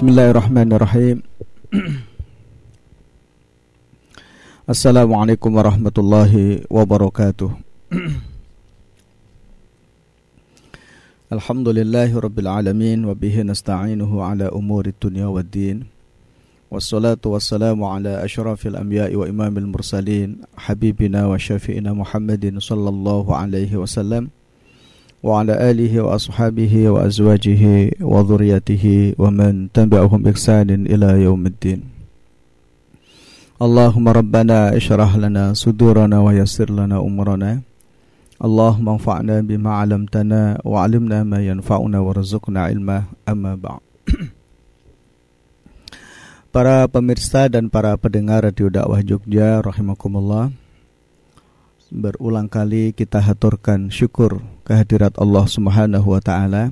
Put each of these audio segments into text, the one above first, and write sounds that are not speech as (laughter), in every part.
بسم الله الرحمن الرحيم السلام عليكم ورحمة الله وبركاته الحمد لله رب العالمين وبه نستعينه على أمور الدنيا والدين والصلاة والسلام على أشرف الأنبياء وإمام المرسلين حبيبنا وشافئنا محمد صلى الله عليه وسلم وعلى آله وأصحابه وأزواجه وذريته ومن تبعهم بإحسان إلى يوم الدين اللهم ربنا اشرح لنا صدورنا ويسر لنا أمورنا اللهم انفعنا بما علمتنا وعلمنا ما ينفعنا وارزقنا علما أما بعد Para pemirsa dan para pendengar Radio Dakwah Jogja rahimakumullah berulang kali kita haturkan syukur kehadirat Allah Subhanahu wa taala.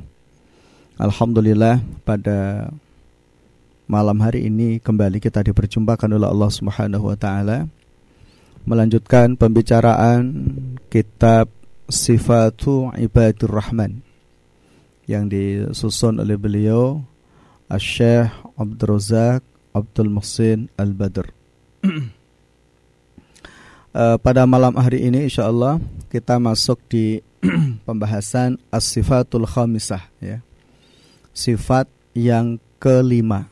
Alhamdulillah pada malam hari ini kembali kita diperjumpakan oleh Allah Subhanahu wa taala melanjutkan pembicaraan kitab Sifatu Ibadur Rahman yang disusun oleh beliau Asy-Syaikh Abdul Razak Abdul Muhsin Al-Badr. (clears throat) uh, pada malam hari ini insya Allah kita masuk di (clears throat) pembahasan as-sifatul khamisah ya. Sifat yang kelima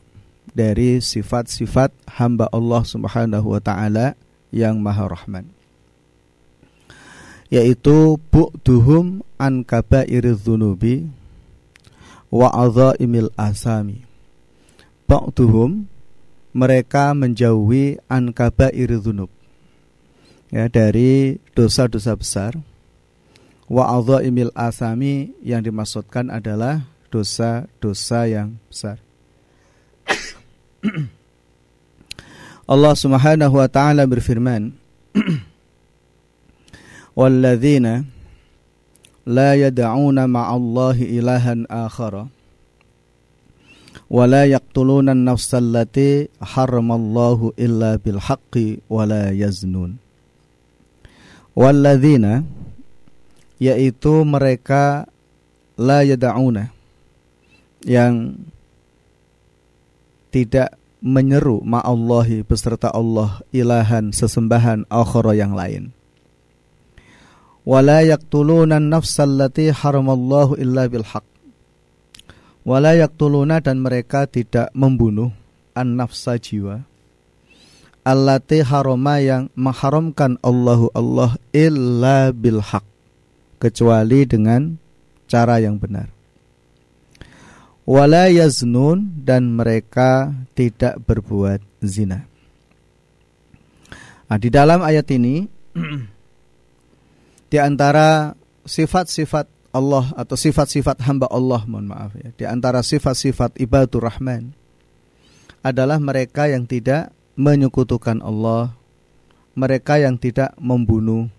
dari sifat-sifat hamba Allah Subhanahu wa taala yang Maha Rahman. Yaitu bu'duhum an kaba'iriz dzunubi wa adzaimil asami. Bu'duhum mereka menjauhi an kaba'iriz dzunub ya dari dosa-dosa besar wa imil asami yang dimaksudkan adalah dosa-dosa yang besar. (coughs) Allah Subhanahu wa taala berfirman (coughs) Walladzina la yad'una ma'allahi ilahan akhara wa la yaqtuluna an-nafsa allati harramallahu illa bil haqqi wa yaznun Walladzina yaitu mereka la yada'una yang tidak menyeru ma'allahi beserta Allah ilahan sesembahan akhara yang lain. Wala yaqtuluna an-nafsal lati haramallahu illa bil haqq. Wala yaqtuluna dan mereka tidak membunuh an-nafsa jiwa allati haroma yang mengharamkan Allahu Allah illa bil haq kecuali dengan cara yang benar. Wala yaznun dan mereka tidak berbuat zina. Nah, di dalam ayat ini (clears throat) di antara sifat-sifat Allah atau sifat-sifat hamba Allah, mohon maaf ya, di antara sifat-sifat ibadur rahman adalah mereka yang tidak menyekutukan Allah, mereka yang tidak membunuh,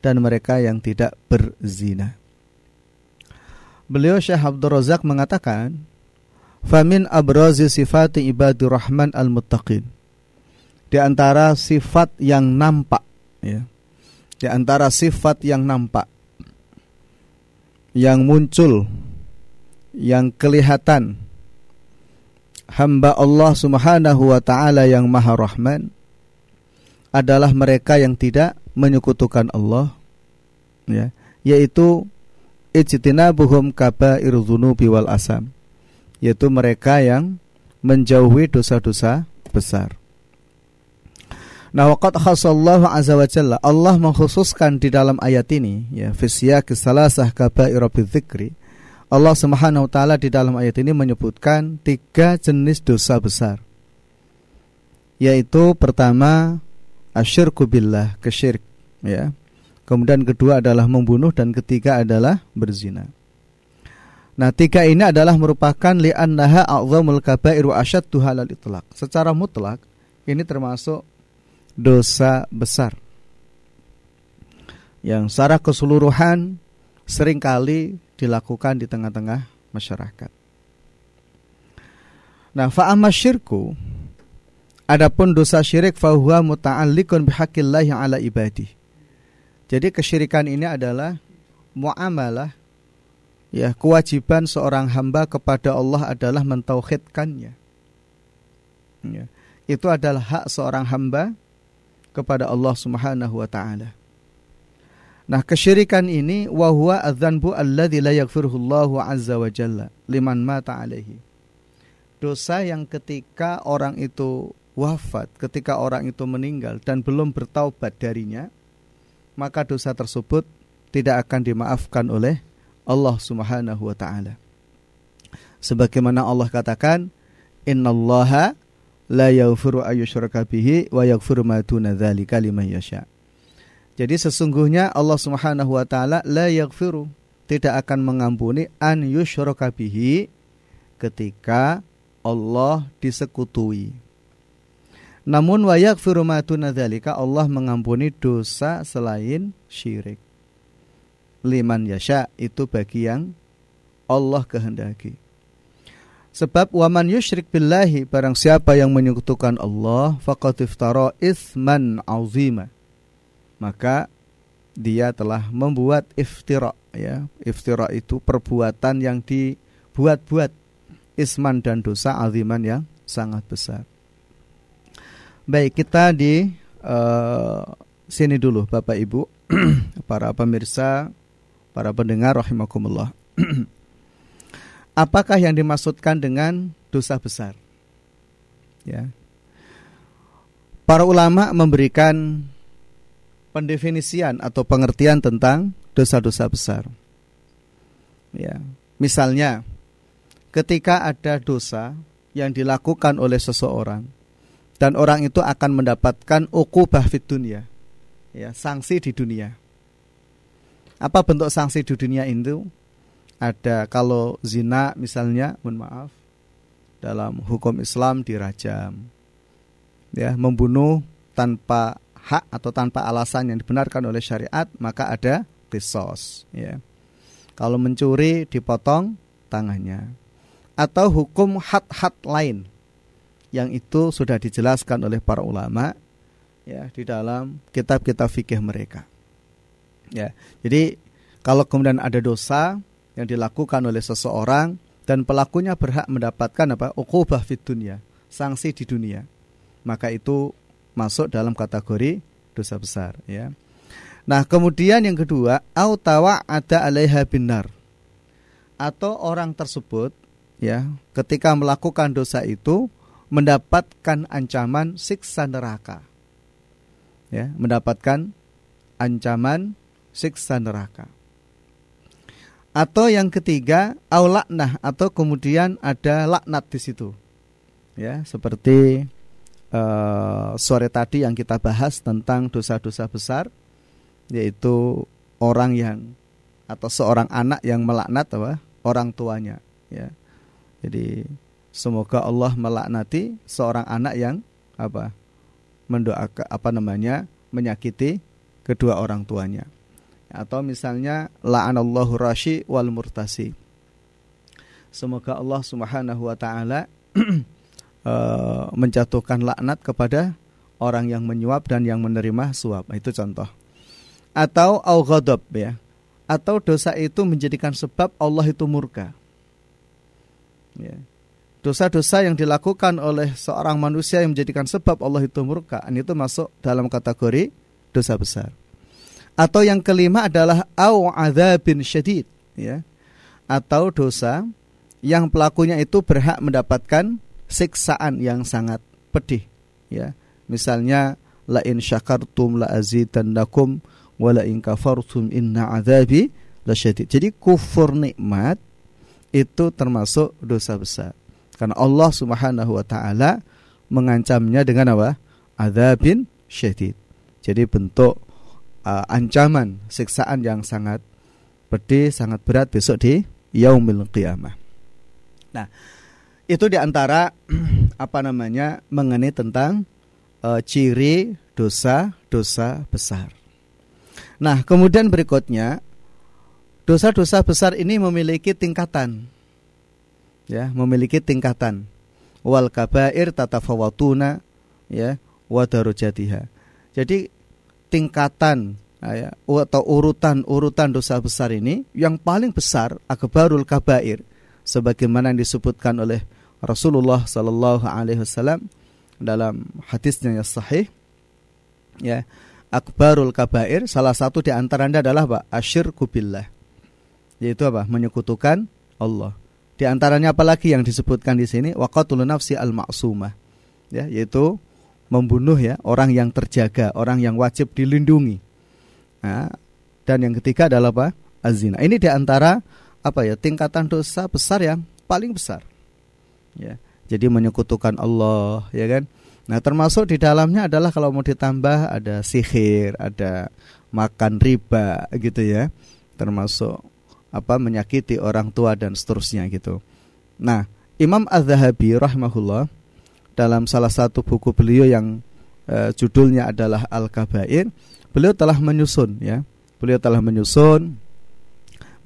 dan mereka yang tidak berzina. Beliau Syekh Abdul Razak mengatakan, Famin abrazi sifati ibadur rahman al-muttaqin. Di antara sifat yang nampak, ya. Di antara sifat yang nampak, yang muncul, yang kelihatan hamba Allah Subhanahu wa taala yang Maha Rahman adalah mereka yang tidak menyekutukan Allah ya yaitu ijtinabuhum kaba'ir dzunubi wal asam yaitu mereka yang menjauhi dosa-dosa besar. Nah, waqad khasallahu azza wa jalla Allah mengkhususkan di dalam ayat ini ya fi siyaqis salasah kaba'ir bidzikri Allah Subhanahu wa taala di dalam ayat ini menyebutkan tiga jenis dosa besar. Yaitu pertama asyirku billah, kesyirik, ya. Kemudian kedua adalah membunuh dan ketiga adalah berzina. Nah, tiga ini adalah merupakan li'annaha a'zamul kaba'ir wa asyaddu halal itlaq. Secara mutlak ini termasuk dosa besar. Yang secara keseluruhan sering kali dilakukan di tengah-tengah masyarakat. Nah, fa'amma syirku Adapun dosa syirik fahuwa muta'alliqun bihaqqillahi ala ibadi. Jadi kesyirikan ini adalah muamalah ya kewajiban seorang hamba kepada Allah adalah mentauhidkannya Ya. Itu adalah hak seorang hamba kepada Allah Subhanahu wa taala. Nah, kesyirikan ini wa huwa adzanbu alladzi la yaghfiruhu Allahu azza wa jalla liman mata alaihi. Dosa yang ketika orang itu wafat, ketika orang itu meninggal dan belum bertaubat darinya, maka dosa tersebut tidak akan dimaafkan oleh Allah Subhanahu wa taala. Sebagaimana Allah katakan, "Innallaha la yaghfiru ayyushraka bihi wa yaghfiru ma duna dzalika liman yasha." Jadi sesungguhnya Allah Subhanahu wa taala la yaghfiru tidak akan mengampuni an yushraka bihi ketika Allah disekutui. Namun wa yaghfiru ma dzalika Allah mengampuni dosa selain syirik. Liman yasha itu bagi yang Allah kehendaki. Sebab waman yusyrik billahi barang siapa yang menyekutukan Allah faqad iftara itsman azima maka dia telah membuat iftira ya. Iftira itu perbuatan yang dibuat-buat. Isman dan dosa aziman yang sangat besar. Baik kita di uh, sini dulu Bapak Ibu. (clears throat) Para pemirsa para pendengar rahimakumullah. (clears throat) Apakah yang dimaksudkan dengan dosa besar? Ya. Para ulama memberikan pendefinisian atau pengertian tentang dosa-dosa besar. Ya, misalnya ketika ada dosa yang dilakukan oleh seseorang dan orang itu akan mendapatkan ukubah fit dunia, ya, sanksi di dunia. Apa bentuk sanksi di dunia itu? Ada kalau zina misalnya, mohon maaf, dalam hukum Islam dirajam. Ya, membunuh tanpa hak atau tanpa alasan yang dibenarkan oleh syariat maka ada kisos ya. Kalau mencuri dipotong tangannya. Atau hukum hat-hat lain yang itu sudah dijelaskan oleh para ulama ya di dalam kitab-kitab fikih mereka. Ya. Jadi kalau kemudian ada dosa yang dilakukan oleh seseorang dan pelakunya berhak mendapatkan apa? ukubah fit sanksi di dunia. Maka itu masuk dalam kategori dosa besar ya. Nah, kemudian yang kedua, autawa ada alaiha binar. Atau orang tersebut ya, ketika melakukan dosa itu mendapatkan ancaman siksa neraka. Ya, mendapatkan ancaman siksa neraka. Atau yang ketiga, aulaknah atau kemudian ada laknat di situ. Ya, seperti uh, sore tadi yang kita bahas tentang dosa-dosa besar yaitu orang yang atau seorang anak yang melaknat apa? Orang tuanya ya. Jadi semoga Allah melaknati seorang anak yang apa? Mendoakan apa namanya? Menyakiti kedua orang tuanya. Atau misalnya la'anallahu rashi wal murtasi. Semoga Allah Subhanahu wa taala (clears throat) uh, menjatuhkan laknat kepada orang yang menyuap dan yang menerima suap. Itu contoh. Atau au ghadab ya. Atau dosa itu menjadikan sebab Allah itu murka. Ya. Dosa-dosa yang dilakukan oleh seorang manusia yang menjadikan sebab Allah itu murka, itu masuk dalam kategori dosa besar. Atau yang kelima adalah au adzabin syadid, ya. Atau dosa yang pelakunya itu berhak mendapatkan siksaan yang sangat pedih ya. Misalnya la in syakartum la azidannakum wa la in kafartum inna adzabi lasyadid. Jadi kufur nikmat itu termasuk dosa besar. Karena Allah Subhanahu wa taala mengancamnya dengan apa? Adzabin syadid. Jadi bentuk uh, ancaman siksaan yang sangat pedih sangat berat besok di yaumil qiyamah. Nah itu di antara (clears throat) apa namanya mengenai tentang e, ciri dosa-dosa besar. Nah, kemudian berikutnya dosa-dosa besar ini memiliki tingkatan. Ya, memiliki tingkatan. Wal kabair tatafawatuna ya wa darajatiha. Jadi tingkatan ya, atau urutan-urutan dosa besar ini yang paling besar akbarul kabair sebagaimana yang disebutkan oleh Rasulullah Sallallahu Alaihi Wasallam dalam hadisnya yang sahih ya akbarul kabair salah satu di antaranya adalah apa? Asyirku billah. Yaitu apa? Menyekutukan Allah. Di antaranya apalagi yang disebutkan di sini? Waqatul nafsi al maksumah ya yaitu membunuh ya orang yang terjaga orang yang wajib dilindungi. Nah, dan yang ketiga adalah apa? Azina ini di antara apa ya? Tingkatan dosa besar yang paling besar ya jadi menyekutukan Allah ya kan Nah termasuk di dalamnya adalah kalau mau ditambah ada sihir, ada makan riba gitu ya. Termasuk apa menyakiti orang tua dan seterusnya gitu. Nah Imam Az-Zahabi rahimahullah dalam salah satu buku beliau yang e, judulnya adalah Al-Kabair, beliau telah menyusun ya. Beliau telah menyusun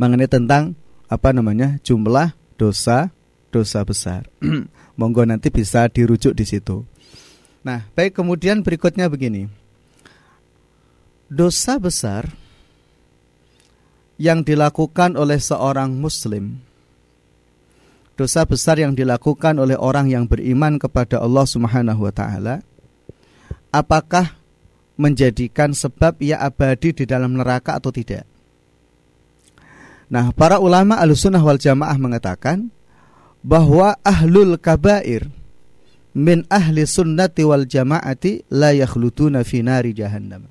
mengenai tentang apa namanya jumlah dosa dosa besar. (clears throat) Monggo nanti bisa dirujuk di situ. Nah, baik kemudian berikutnya begini. Dosa besar yang dilakukan oleh seorang muslim dosa besar yang dilakukan oleh orang yang beriman kepada Allah Subhanahu wa taala apakah menjadikan sebab ia abadi di dalam neraka atau tidak? Nah, para ulama Ahlussunnah wal Jamaah mengatakan bahwa ahlul kabair min ahli sunnati wal jamaati la yakhlutuna fi nari jahannam.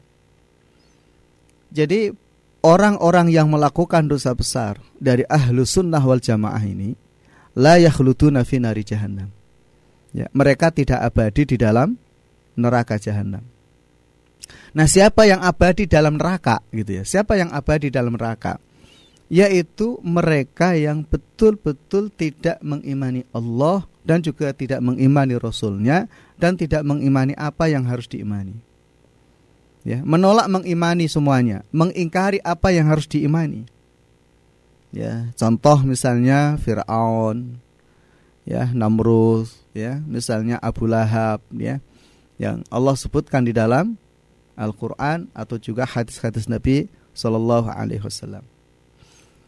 Jadi orang-orang yang melakukan dosa besar dari ahlu sunnah wal jamaah ini la yakhlutuna fi nari jahannam. Ya, mereka tidak abadi di dalam neraka jahanam. Nah, siapa yang abadi dalam neraka gitu ya? Siapa yang abadi dalam neraka? Yaitu mereka yang betul-betul tidak mengimani Allah dan juga tidak mengimani Rasulnya dan tidak mengimani apa yang harus diimani. Ya, menolak mengimani semuanya, mengingkari apa yang harus diimani. Ya, contoh misalnya Firaun, ya, Namrud, ya, misalnya Abu Lahab, ya, yang Allah sebutkan di dalam Al-Quran atau juga hadis-hadis Nabi Shallallahu Alaihi Wasallam.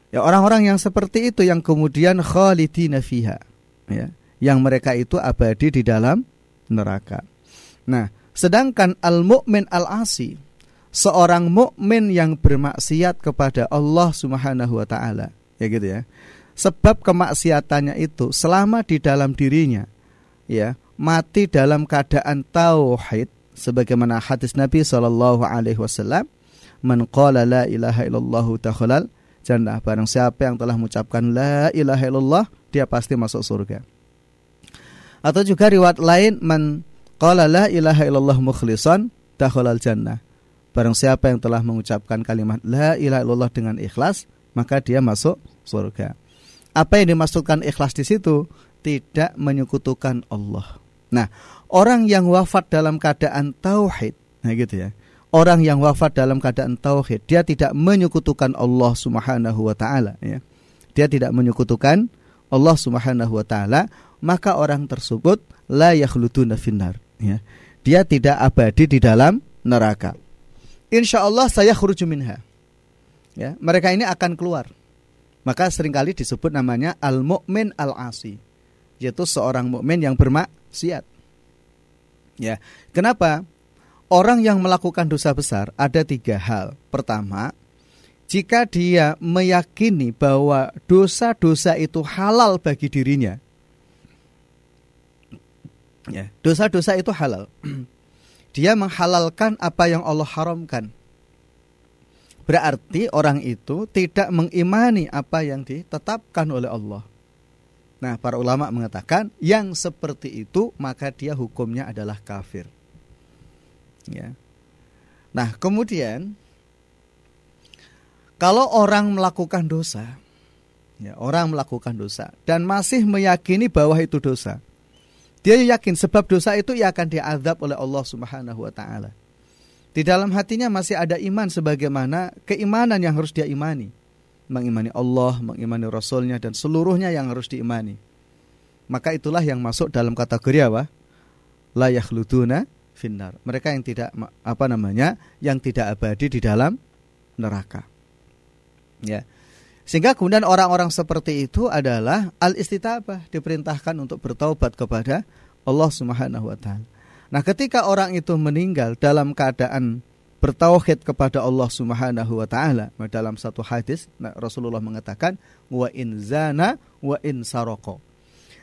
Ya orang-orang yang seperti itu yang kemudian khalidina fiha, ya, yang mereka itu abadi di dalam neraka. Nah, sedangkan al-mu'min al-asi, seorang mukmin yang bermaksiat kepada Allah Subhanahu wa taala, ya gitu ya. Sebab kemaksiatannya itu selama di dalam dirinya ya, mati dalam keadaan tauhid sebagaimana hadis Nabi sallallahu alaihi wasallam, "Man qala la ilaha illallah takhalal jannah." Barang siapa yang telah mengucapkan la ilaha illallah, dia pasti masuk surga. Atau juga riwayat lain man qala la ilaha illallah mukhlishan dakhalal jannah. Barang siapa yang telah mengucapkan kalimat la ilaha illallah dengan ikhlas, maka dia masuk surga. Apa yang dimaksudkan ikhlas di situ? Tidak menyekutukan Allah. Nah, orang yang wafat dalam keadaan tauhid, nah gitu ya. Orang yang wafat dalam keadaan tauhid, dia tidak menyekutukan Allah Subhanahu wa taala ya. Dia tidak menyekutukan Allah Subhanahu wa taala, maka orang tersebut la yakhluduna finnar ya. Dia tidak abadi di dalam neraka. Insya Allah saya khuruju minha. Ya, mereka ini akan keluar. Maka sering kali disebut namanya al-mu'min al-asi. Yaitu seorang mukmin yang bermaksiat. Ya. Kenapa? Orang yang melakukan dosa besar ada tiga hal. Pertama, jika dia meyakini bahwa dosa-dosa itu halal bagi dirinya, Ya, dosa-dosa itu halal. (clears throat) Dia menghalalkan apa yang Allah haramkan. Berarti orang itu tidak mengimani apa yang ditetapkan oleh Allah. Nah, para ulama mengatakan yang seperti itu maka dia hukumnya adalah kafir. Ya. Nah, kemudian kalau orang melakukan dosa, ya, orang melakukan dosa dan masih meyakini bahwa itu dosa, dia yakin sebab dosa itu ia akan diazab oleh Allah Subhanahu wa taala. Di dalam hatinya masih ada iman sebagaimana keimanan yang harus dia imani. Mengimani Allah, mengimani Rasulnya dan seluruhnya yang harus diimani. Maka itulah yang masuk dalam kategori apa? La yakhluduna finnar. Mereka yang tidak apa namanya? yang tidak abadi di dalam neraka. Ya. Sehingga kemudian orang-orang seperti itu adalah al-istitabah, diperintahkan untuk bertaubat kepada Allah Subhanahu wa taala. Nah, ketika orang itu meninggal dalam keadaan bertauhid kepada Allah Subhanahu wa taala, dalam satu hadis nah, Rasulullah mengatakan wa in zana wa in saroko.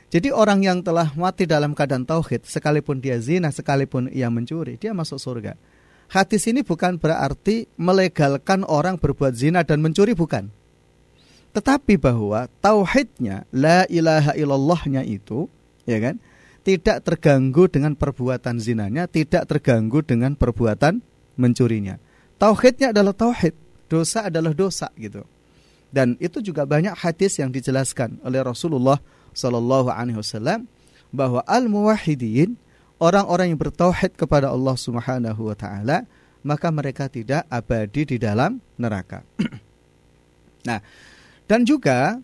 Jadi orang yang telah mati dalam keadaan tauhid, sekalipun dia zina, sekalipun ia mencuri, dia masuk surga. Hadis ini bukan berarti melegalkan orang berbuat zina dan mencuri bukan. Tetapi bahwa tauhidnya, la ilaha illallahnya itu, ya kan, tidak terganggu dengan perbuatan zinanya, tidak terganggu dengan perbuatan mencurinya. Tauhidnya adalah tauhid, dosa adalah dosa gitu. Dan itu juga banyak hadis yang dijelaskan oleh Rasulullah Shallallahu Alaihi Wasallam bahwa al muwahhidin orang-orang yang bertauhid kepada Allah Subhanahu Wa Taala maka mereka tidak abadi di dalam neraka. (clears throat) nah, dan juga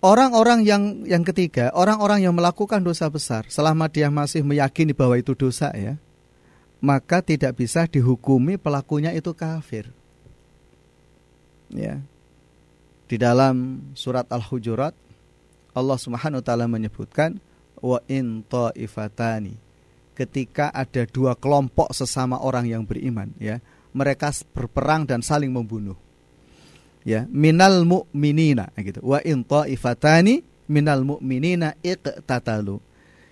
orang-orang yang yang ketiga, orang-orang yang melakukan dosa besar selama dia masih meyakini bahwa itu dosa ya, maka tidak bisa dihukumi pelakunya itu kafir. Ya. Di dalam surat Al-Hujurat Allah Subhanahu wa taala menyebutkan wa in taifatani ketika ada dua kelompok sesama orang yang beriman ya mereka berperang dan saling membunuh. Ya minal mu'minina gitu. Wa in taifatani minal mu'minina iqtatalu.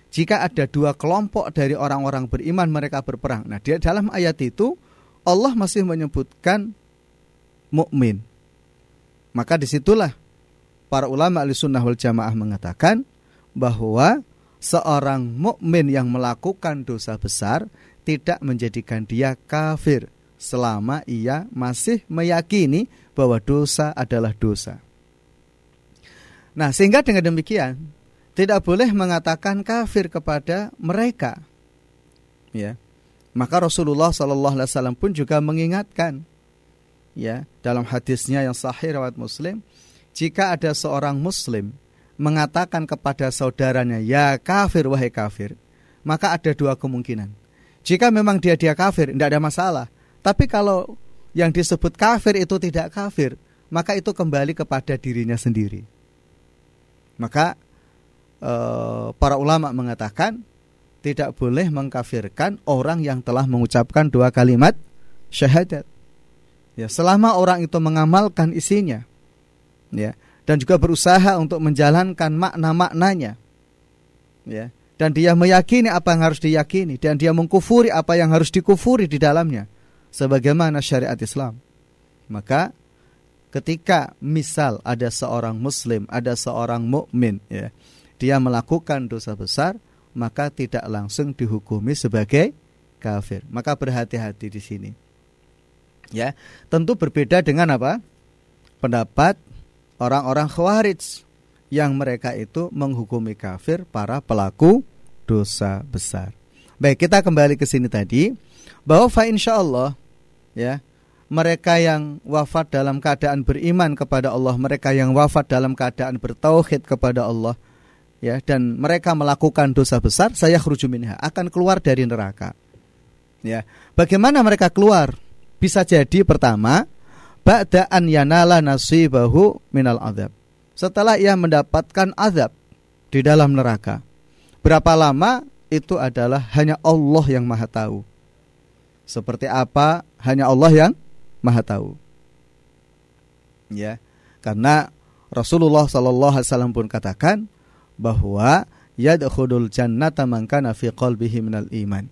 Jika ada dua kelompok dari orang-orang beriman mereka berperang. Nah di dalam ayat itu Allah masih menyebutkan mukmin maka di situlah para ulama al-sunnah wal jamaah mengatakan bahwa seorang mukmin yang melakukan dosa besar tidak menjadikan dia kafir selama ia masih meyakini bahwa dosa adalah dosa. Nah, sehingga dengan demikian tidak boleh mengatakan kafir kepada mereka. Ya. Maka Rasulullah Shallallahu alaihi wasallam pun juga mengingatkan ya dalam hadisnya yang sahih riwayat Muslim jika ada seorang muslim mengatakan kepada saudaranya, "Ya kafir wahai kafir," maka ada dua kemungkinan. Jika memang dia dia kafir, tidak ada masalah. Tapi kalau yang disebut kafir itu tidak kafir, maka itu kembali kepada dirinya sendiri. Maka eh, para ulama mengatakan tidak boleh mengkafirkan orang yang telah mengucapkan dua kalimat syahadat. Ya, selama orang itu mengamalkan isinya, ya. Dan juga berusaha untuk menjalankan makna-maknanya. Ya. Dan dia meyakini apa yang harus diyakini dan dia mengkufuri apa yang harus dikufuri di dalamnya sebagaimana syariat Islam. Maka ketika misal ada seorang muslim ada seorang mukmin ya dia melakukan dosa besar maka tidak langsung dihukumi sebagai kafir. Maka berhati-hati di sini. Ya. Tentu berbeda dengan apa? Pendapat orang-orang khawarij yang mereka itu menghukumi kafir para pelaku dosa besar. Baik, kita kembali ke sini tadi bahwa fa insyaallah ya mereka yang wafat dalam keadaan beriman kepada Allah, mereka yang wafat dalam keadaan bertauhid kepada Allah ya dan mereka melakukan dosa besar, saya khruju minha, akan keluar dari neraka. Ya. Bagaimana mereka keluar? Bisa jadi pertama ba'da an yanala nasibahu minal azab. Setelah ia mendapatkan azab di dalam neraka. Berapa lama itu adalah hanya Allah yang Maha tahu. Seperti apa hanya Allah yang Maha tahu. Ya. Karena Rasulullah sallallahu alaihi wasallam pun katakan bahwa yadkhulul jannata man kana fi qalbihi minal iman.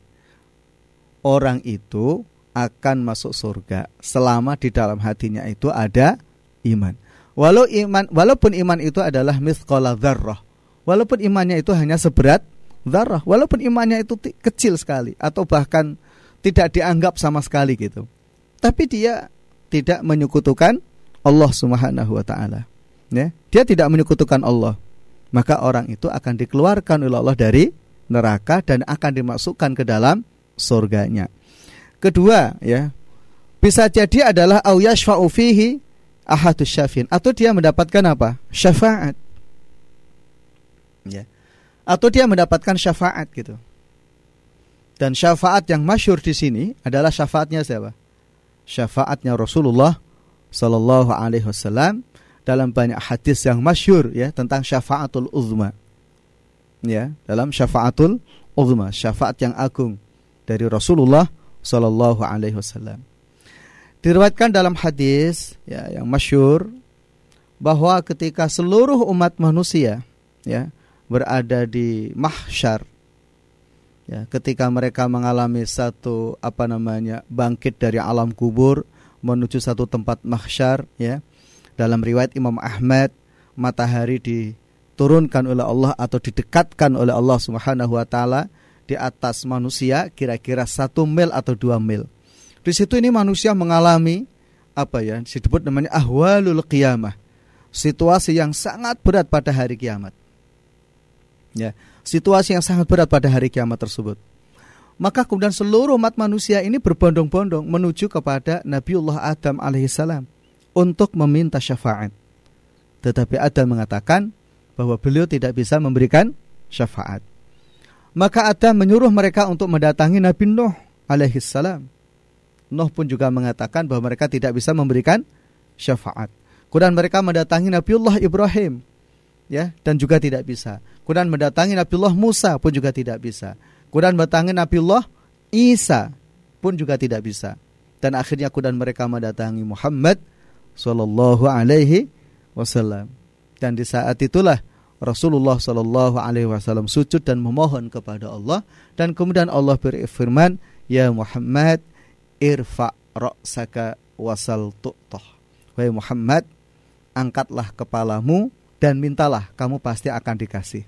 Orang itu akan masuk surga selama di dalam hatinya itu ada iman. Walau iman walaupun iman itu adalah mithqala dzarrah. Walaupun imannya itu hanya seberat dzarrah, walaupun imannya itu kecil sekali atau bahkan tidak dianggap sama sekali gitu. Tapi dia tidak menyekutukan Allah Subhanahu wa taala. Ya, dia tidak menyekutukan Allah. Maka orang itu akan dikeluarkan oleh Allah dari neraka dan akan dimasukkan ke dalam surganya. Kedua, ya. Bisa jadi adalah au yashfa'u fihi ahadus syafin atau dia mendapatkan apa? syafaat. Ya. Atau dia mendapatkan syafaat gitu. Dan syafaat yang masyur di sini adalah syafaatnya siapa? Syafaatnya Rasulullah Sallallahu Alaihi Wasallam dalam banyak hadis yang masyur ya tentang syafaatul uzma. Ya, dalam syafaatul uzma, syafaat yang agung dari Rasulullah sallallahu alaihi wasallam. Diriwayatkan dalam hadis ya yang masyur bahwa ketika seluruh umat manusia ya berada di mahsyar ya ketika mereka mengalami satu apa namanya bangkit dari alam kubur menuju satu tempat mahsyar ya dalam riwayat Imam Ahmad matahari diturunkan oleh Allah atau didekatkan oleh Allah Subhanahu wa taala di atas manusia kira-kira satu mil atau dua mil di situ ini manusia mengalami apa ya disebut namanya ahwalul qiyamah. Situasi yang sangat berat pada hari kiamat. Ya, situasi yang sangat berat pada hari kiamat tersebut. Maka kemudian seluruh umat manusia ini berbondong-bondong menuju kepada Nabiullah Adam alaihissalam untuk meminta syafaat. Tetapi Adam mengatakan bahwa beliau tidak bisa memberikan syafaat. Maka Adam menyuruh mereka untuk mendatangi Nabi Nuh alaihissalam Nuh pun juga mengatakan bahwa mereka tidak bisa memberikan syafaat. Kemudian mereka mendatangi Nabiullah Ibrahim ya dan juga tidak bisa. Kemudian mendatangi Nabiullah Musa pun juga tidak bisa. Kemudian mendatangi Nabiullah Isa pun juga tidak bisa. Dan akhirnya kemudian mereka mendatangi Muhammad sallallahu alaihi wasallam. Dan di saat itulah Rasulullah Shallallahu Alaihi Wasallam sujud dan memohon kepada Allah dan kemudian Allah berfirman ya Muhammad irfa ra'saka wasal. Wahai Muhammad, angkatlah kepalamu dan mintalah, kamu pasti akan dikasih.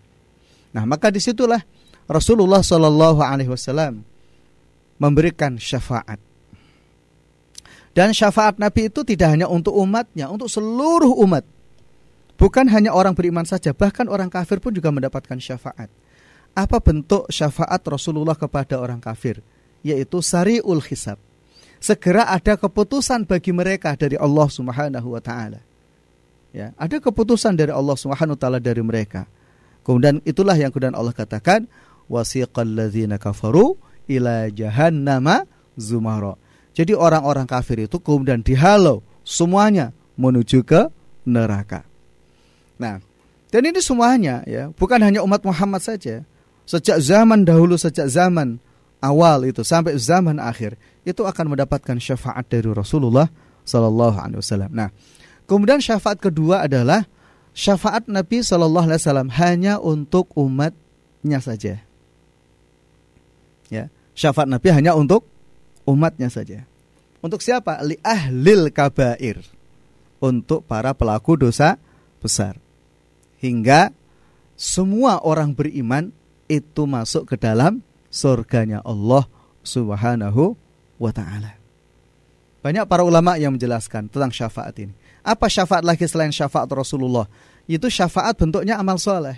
Nah, maka di situlah Rasulullah Shallallahu Alaihi Wasallam memberikan syafaat. Dan syafaat Nabi itu tidak hanya untuk umatnya, untuk seluruh umat. Bukan hanya orang beriman saja, bahkan orang kafir pun juga mendapatkan syafaat. Apa bentuk syafaat Rasulullah kepada orang kafir? Yaitu sariul hisab segera ada keputusan bagi mereka dari Allah Subhanahu wa taala. Ya, ada keputusan dari Allah Subhanahu wa taala dari mereka. Kemudian itulah yang kemudian Allah katakan wasiqal ladzina kafaru ila jahannama zumara. Jadi orang-orang kafir itu kemudian dihalau semuanya menuju ke neraka. Nah, dan ini semuanya ya, bukan hanya umat Muhammad saja. Sejak zaman dahulu, sejak zaman awal itu sampai zaman akhir itu akan mendapatkan syafaat dari Rasulullah Sallallahu Alaihi Wasallam. Nah, kemudian syafaat kedua adalah syafaat Nabi Sallallahu Alaihi Wasallam hanya untuk umatnya saja. Ya, syafaat Nabi hanya untuk umatnya saja. Untuk siapa? Li ahlil kabair. Untuk para pelaku dosa besar. Hingga semua orang beriman itu masuk ke dalam surganya Allah Subhanahu wa taala. Banyak para ulama yang menjelaskan tentang syafaat ini. Apa syafaat lagi selain syafaat Rasulullah? Itu syafaat bentuknya amal soleh.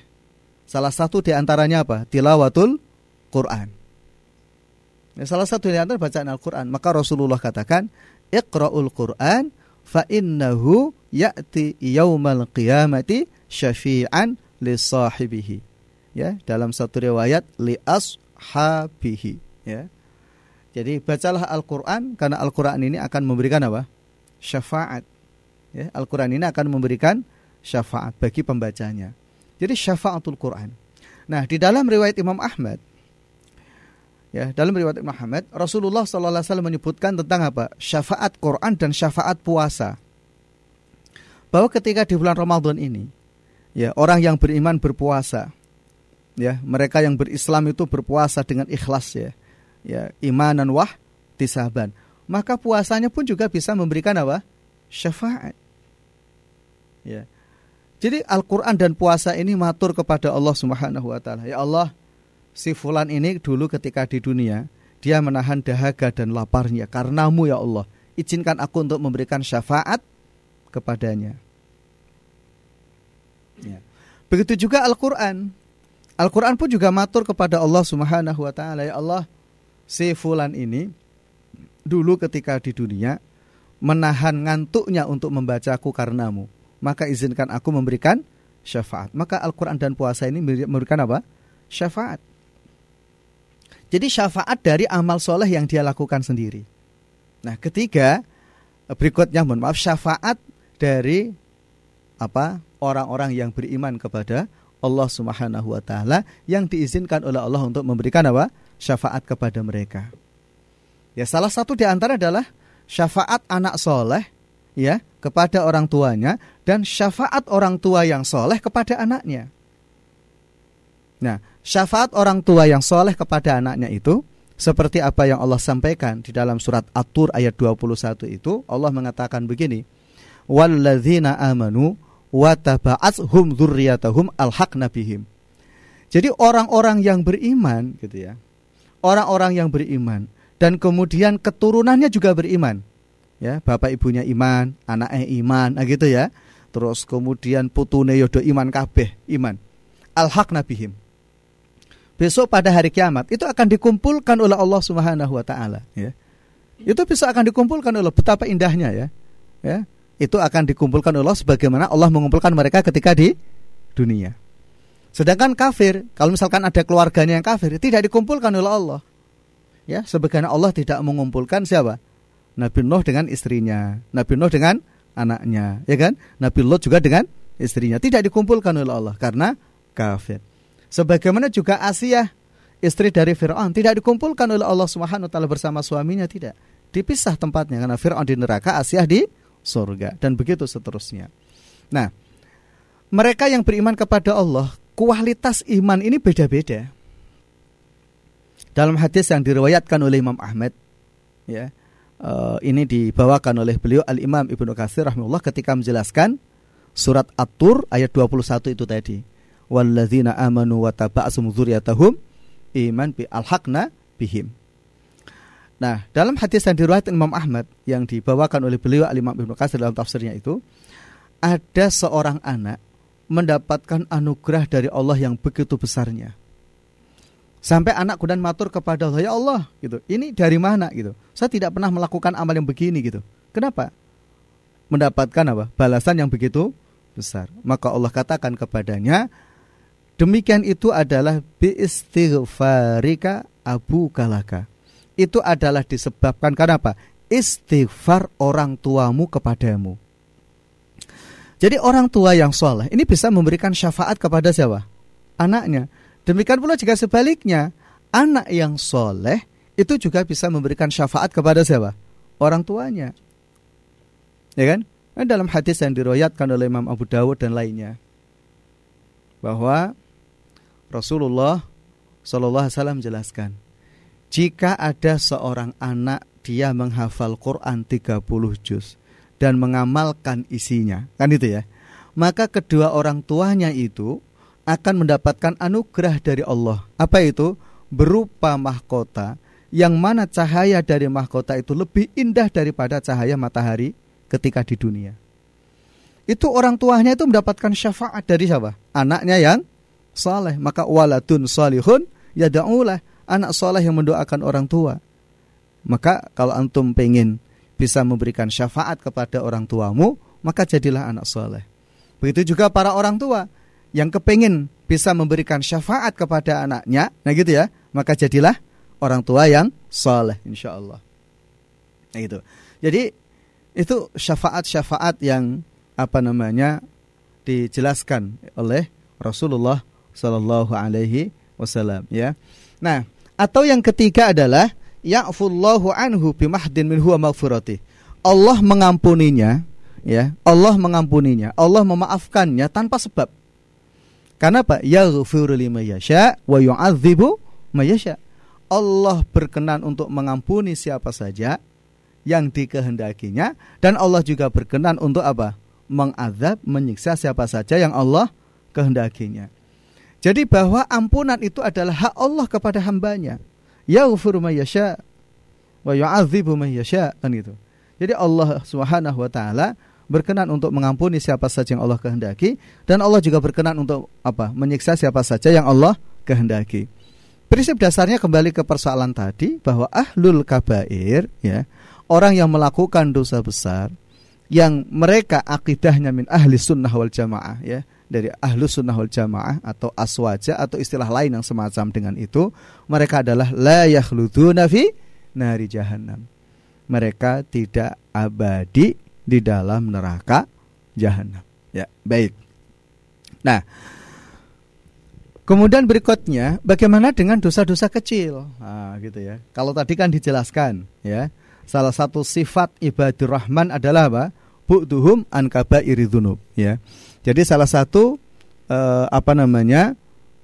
Salah satu di antaranya apa? Tilawatul Quran. Ya, salah satu di antara bacaan Al-Quran. Maka Rasulullah katakan, Iqra'ul Quran fa innahu ya'ti yaumal qiyamati syafi'an li sahibihi. Ya, dalam satu riwayat li ashabihi, ya. Jadi bacalah Al-Quran karena Al-Quran ini akan memberikan apa? Syafaat. Ya, Al-Quran ini akan memberikan syafaat bagi pembacanya. Jadi syafaatul Quran. Nah di dalam riwayat Imam Ahmad, ya dalam riwayat Imam Ahmad, Rasulullah SAW menyebutkan tentang apa? Syafaat Quran dan syafaat puasa. Bahwa ketika di bulan Ramadan ini, ya orang yang beriman berpuasa, ya mereka yang berislam itu berpuasa dengan ikhlas ya. Ya imanan wah tisaban. Maka puasanya pun juga bisa memberikan apa? Syafaat. Ya. Jadi Al-Quran dan puasa ini matur kepada Allah Subhanahu Wa Taala. Ya Allah si fulan ini dulu ketika di dunia dia menahan dahaga dan laparnya. Karenamu ya Allah izinkan aku untuk memberikan syafaat kepadanya ya. begitu juga Al-Quran Al-Quran pun juga matur kepada Allah Subhanahu Wa Taala ya Allah si fulan ini dulu ketika di dunia menahan ngantuknya untuk membacaku karenamu, maka izinkan aku memberikan syafaat. Maka Al-Quran dan puasa ini memberikan apa? Syafaat. Jadi syafaat dari amal soleh yang dia lakukan sendiri. Nah ketiga, berikutnya mohon maaf, syafaat dari apa orang-orang yang beriman kepada Allah Subhanahu wa taala yang diizinkan oleh Allah untuk memberikan apa? syafaat kepada mereka. Ya, salah satu di antara adalah syafaat anak soleh ya kepada orang tuanya dan syafaat orang tua yang soleh kepada anaknya. Nah, syafaat orang tua yang soleh kepada anaknya itu seperti apa yang Allah sampaikan di dalam surat At-Tur ayat 21 itu Allah mengatakan begini walladzina amanu jadi orang-orang yang beriman gitu ya orang-orang yang beriman dan kemudian keturunannya juga beriman ya bapak ibunya iman anaknya iman nah gitu ya terus kemudian putune yodo iman kabeh iman alhaqna bihim besok pada hari kiamat itu akan dikumpulkan oleh Allah Subhanahu wa taala ya. Itu bisa akan dikumpulkan oleh betapa indahnya ya. Ya. Itu akan dikumpulkan Allah sebagaimana Allah mengumpulkan mereka ketika di dunia. Sedangkan kafir, kalau misalkan ada keluarganya yang kafir, tidak dikumpulkan oleh Allah. Ya, sebagaimana Allah tidak mengumpulkan siapa? Nabi Nuh dengan istrinya, Nabi Nuh dengan anaknya, ya kan? Nabi Lot juga dengan istrinya. Tidak dikumpulkan oleh Allah karena kafir. Sebagaimana juga Asia istri dari Fir'aun tidak dikumpulkan oleh Allah Subhanahu wa taala bersama suaminya tidak. Dipisah tempatnya karena Fir'aun di neraka, Asia di surga dan begitu seterusnya. Nah, mereka yang beriman kepada Allah, kualitas iman ini beda-beda. Dalam hadis yang diriwayatkan oleh Imam Ahmad, ya, uh, ini dibawakan oleh beliau Al Imam Ibnu Katsir rahimahullah ketika menjelaskan surat At-Tur ayat 21 itu tadi walladzina amanu wa taba'asum iman bi alhaqna bihim. Nah, dalam hadis yang diriwayatkan Imam Ahmad yang dibawakan oleh beliau Al-Imam Ibnu Katsir dalam tafsirnya itu ada seorang anak mendapatkan anugerah dari Allah yang begitu besarnya. Sampai anak kemudian matur kepada Allah, "Ya Allah, gitu. Ini dari mana gitu? Saya tidak pernah melakukan amal yang begini gitu. Kenapa? Mendapatkan apa? Balasan yang begitu besar. Maka Allah katakan kepadanya, Demikian itu adalah biistighfarika abu kalaka. Itu adalah disebabkan karena apa? Istighfar orang tuamu kepadamu. Jadi orang tua yang soleh ini bisa memberikan syafaat kepada siapa? Anaknya. Demikian pula jika sebaliknya, anak yang soleh itu juga bisa memberikan syafaat kepada siapa? Orang tuanya. Ya kan? dalam hadis yang diroyatkan oleh Imam Abu Dawud dan lainnya bahwa Rasulullah Shallallahu Alaihi Wasallam menjelaskan, jika ada seorang anak dia menghafal Quran 30 juz dan mengamalkan isinya, kan itu ya, maka kedua orang tuanya itu akan mendapatkan anugerah dari Allah. Apa itu? Berupa mahkota yang mana cahaya dari mahkota itu lebih indah daripada cahaya matahari ketika di dunia. Itu orang tuanya itu mendapatkan syafaat dari siapa? Anaknya yang saleh maka waladun salihun yad'ulah anak saleh yang mendoakan orang tua. Maka kalau antum pengen bisa memberikan syafaat kepada orang tuamu maka jadilah anak saleh begitu juga para orang tua yang kepingin bisa memberikan syafaat kepada anaknya nah gitu ya maka jadilah orang tua yang saleh insyaallah. Nah itu jadi itu syafaat-syafaat yang apa namanya dijelaskan oleh Rasulullah Sallallahu Alaihi Wasallam ya. Nah, atau yang ketiga adalah ya'fullahu anhu bimahdin min huwa maghfirati. Allah mengampuninya ya, Allah mengampuninya, Allah memaafkannya tanpa sebab. Karena apa? Yaghfiru liman yasha wa yu'adzibu mayasya. Allah berkenan untuk mengampuni siapa saja yang dikehendakinya dan Allah juga berkenan untuk apa? Mengazab, menyiksa siapa saja yang Allah kehendakinya. Jadi bahwa ampunan itu adalah hak Allah kepada hambanya. Yasha wa yu'adzibu yasha kan itu. Jadi Allah Subhanahu wa taala berkenan untuk mengampuni siapa saja yang Allah kehendaki dan Allah juga berkenan untuk apa? menyiksa siapa saja yang Allah kehendaki. Prinsip dasarnya kembali ke persoalan tadi bahwa ahlul kabair ya, orang yang melakukan dosa besar yang mereka akidahnya min ahli sunnah wal jamaah ya dari ahlu sunnah wal jamaah atau aswaja atau istilah lain yang semacam dengan itu mereka adalah la yakhluduna fi nari jahannam mereka tidak abadi di dalam neraka jahanam ya baik nah Kemudian berikutnya, bagaimana dengan dosa-dosa kecil? Nah, gitu ya. Kalau tadi kan dijelaskan, ya. Salah satu sifat ibadur rahman adalah apa? Bu'duhum an kabairi dzunub, ya. Jadi salah satu eh, apa namanya?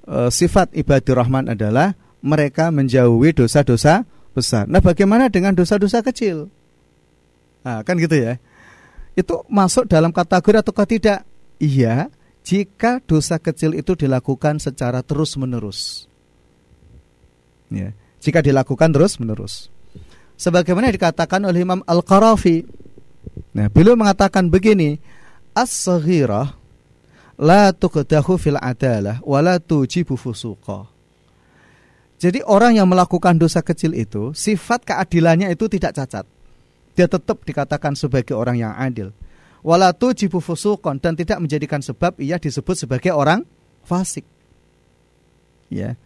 Eh, sifat ibadur rahman adalah mereka menjauhi dosa-dosa besar. Nah, bagaimana dengan dosa-dosa kecil? Nah, kan gitu ya. Itu masuk dalam kategori atau tidak? Iya, jika dosa kecil itu dilakukan secara terus-menerus. Ya, jika dilakukan terus-menerus. Sebagaimana dikatakan oleh Imam Al-Qarafi. Nah, beliau mengatakan begini, as-saghirah la tuqdahu fil adalah wa la tujibu fusuqa. Jadi orang yang melakukan dosa kecil itu sifat keadilannya itu tidak cacat. Dia tetap dikatakan sebagai orang yang adil walatu jibu fusukon dan tidak menjadikan sebab ia disebut sebagai orang fasik. Ya.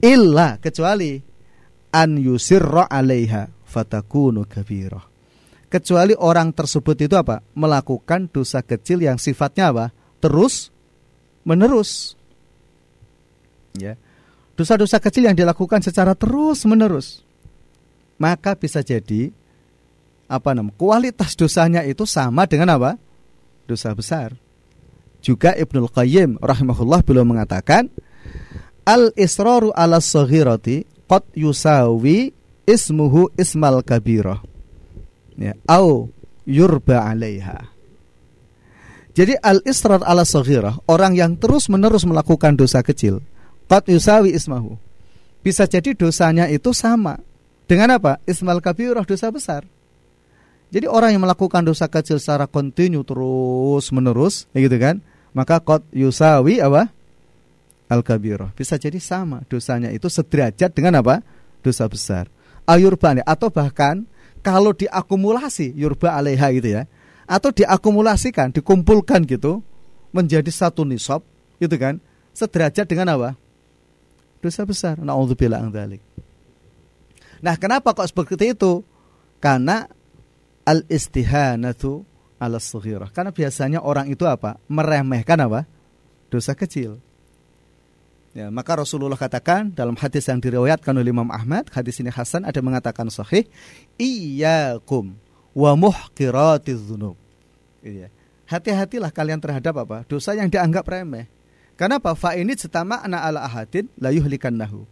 Illa kecuali an yusirra 'alaiha fatakunu kabirah. Kecuali orang tersebut itu apa? Melakukan dosa kecil yang sifatnya apa? Terus menerus. Ya. Dosa-dosa kecil yang dilakukan secara terus menerus. Maka bisa jadi apa namanya kualitas dosanya itu sama dengan apa dosa besar juga Ibnul Qayyim rahimahullah belum mengatakan al israru ala saghirati qad yusawi ismuhu ismal kabirah ya au yurba alaiha jadi al israr ala saghirah orang yang terus menerus melakukan dosa kecil qad yusawi ismahu bisa jadi dosanya itu sama dengan apa ismal kabirah dosa besar jadi orang yang melakukan dosa kecil secara kontinu terus menerus, ya gitu kan? Maka kot yusawi apa? Al kabirah. Bisa jadi sama dosanya itu sederajat dengan apa? Dosa besar. Ayurba atau bahkan kalau diakumulasi yurba alaiha gitu ya. Atau diakumulasikan, dikumpulkan gitu menjadi satu nisab, gitu kan? Sederajat dengan apa? Dosa besar. Nauzubillah Nah, kenapa kok seperti itu? Karena al istihanatu ala sughirah. Karena biasanya orang itu apa? Meremehkan apa? Dosa kecil. Ya, maka Rasulullah katakan dalam hadis yang diriwayatkan oleh Imam Ahmad, hadis ini Hasan ada mengatakan sahih, iyyakum wa muhqiratiz dzunub. Iya. Hati-hatilah kalian terhadap apa? Dosa yang dianggap remeh. Karena apa? Fa ini setama ana ala ahadin la nahu.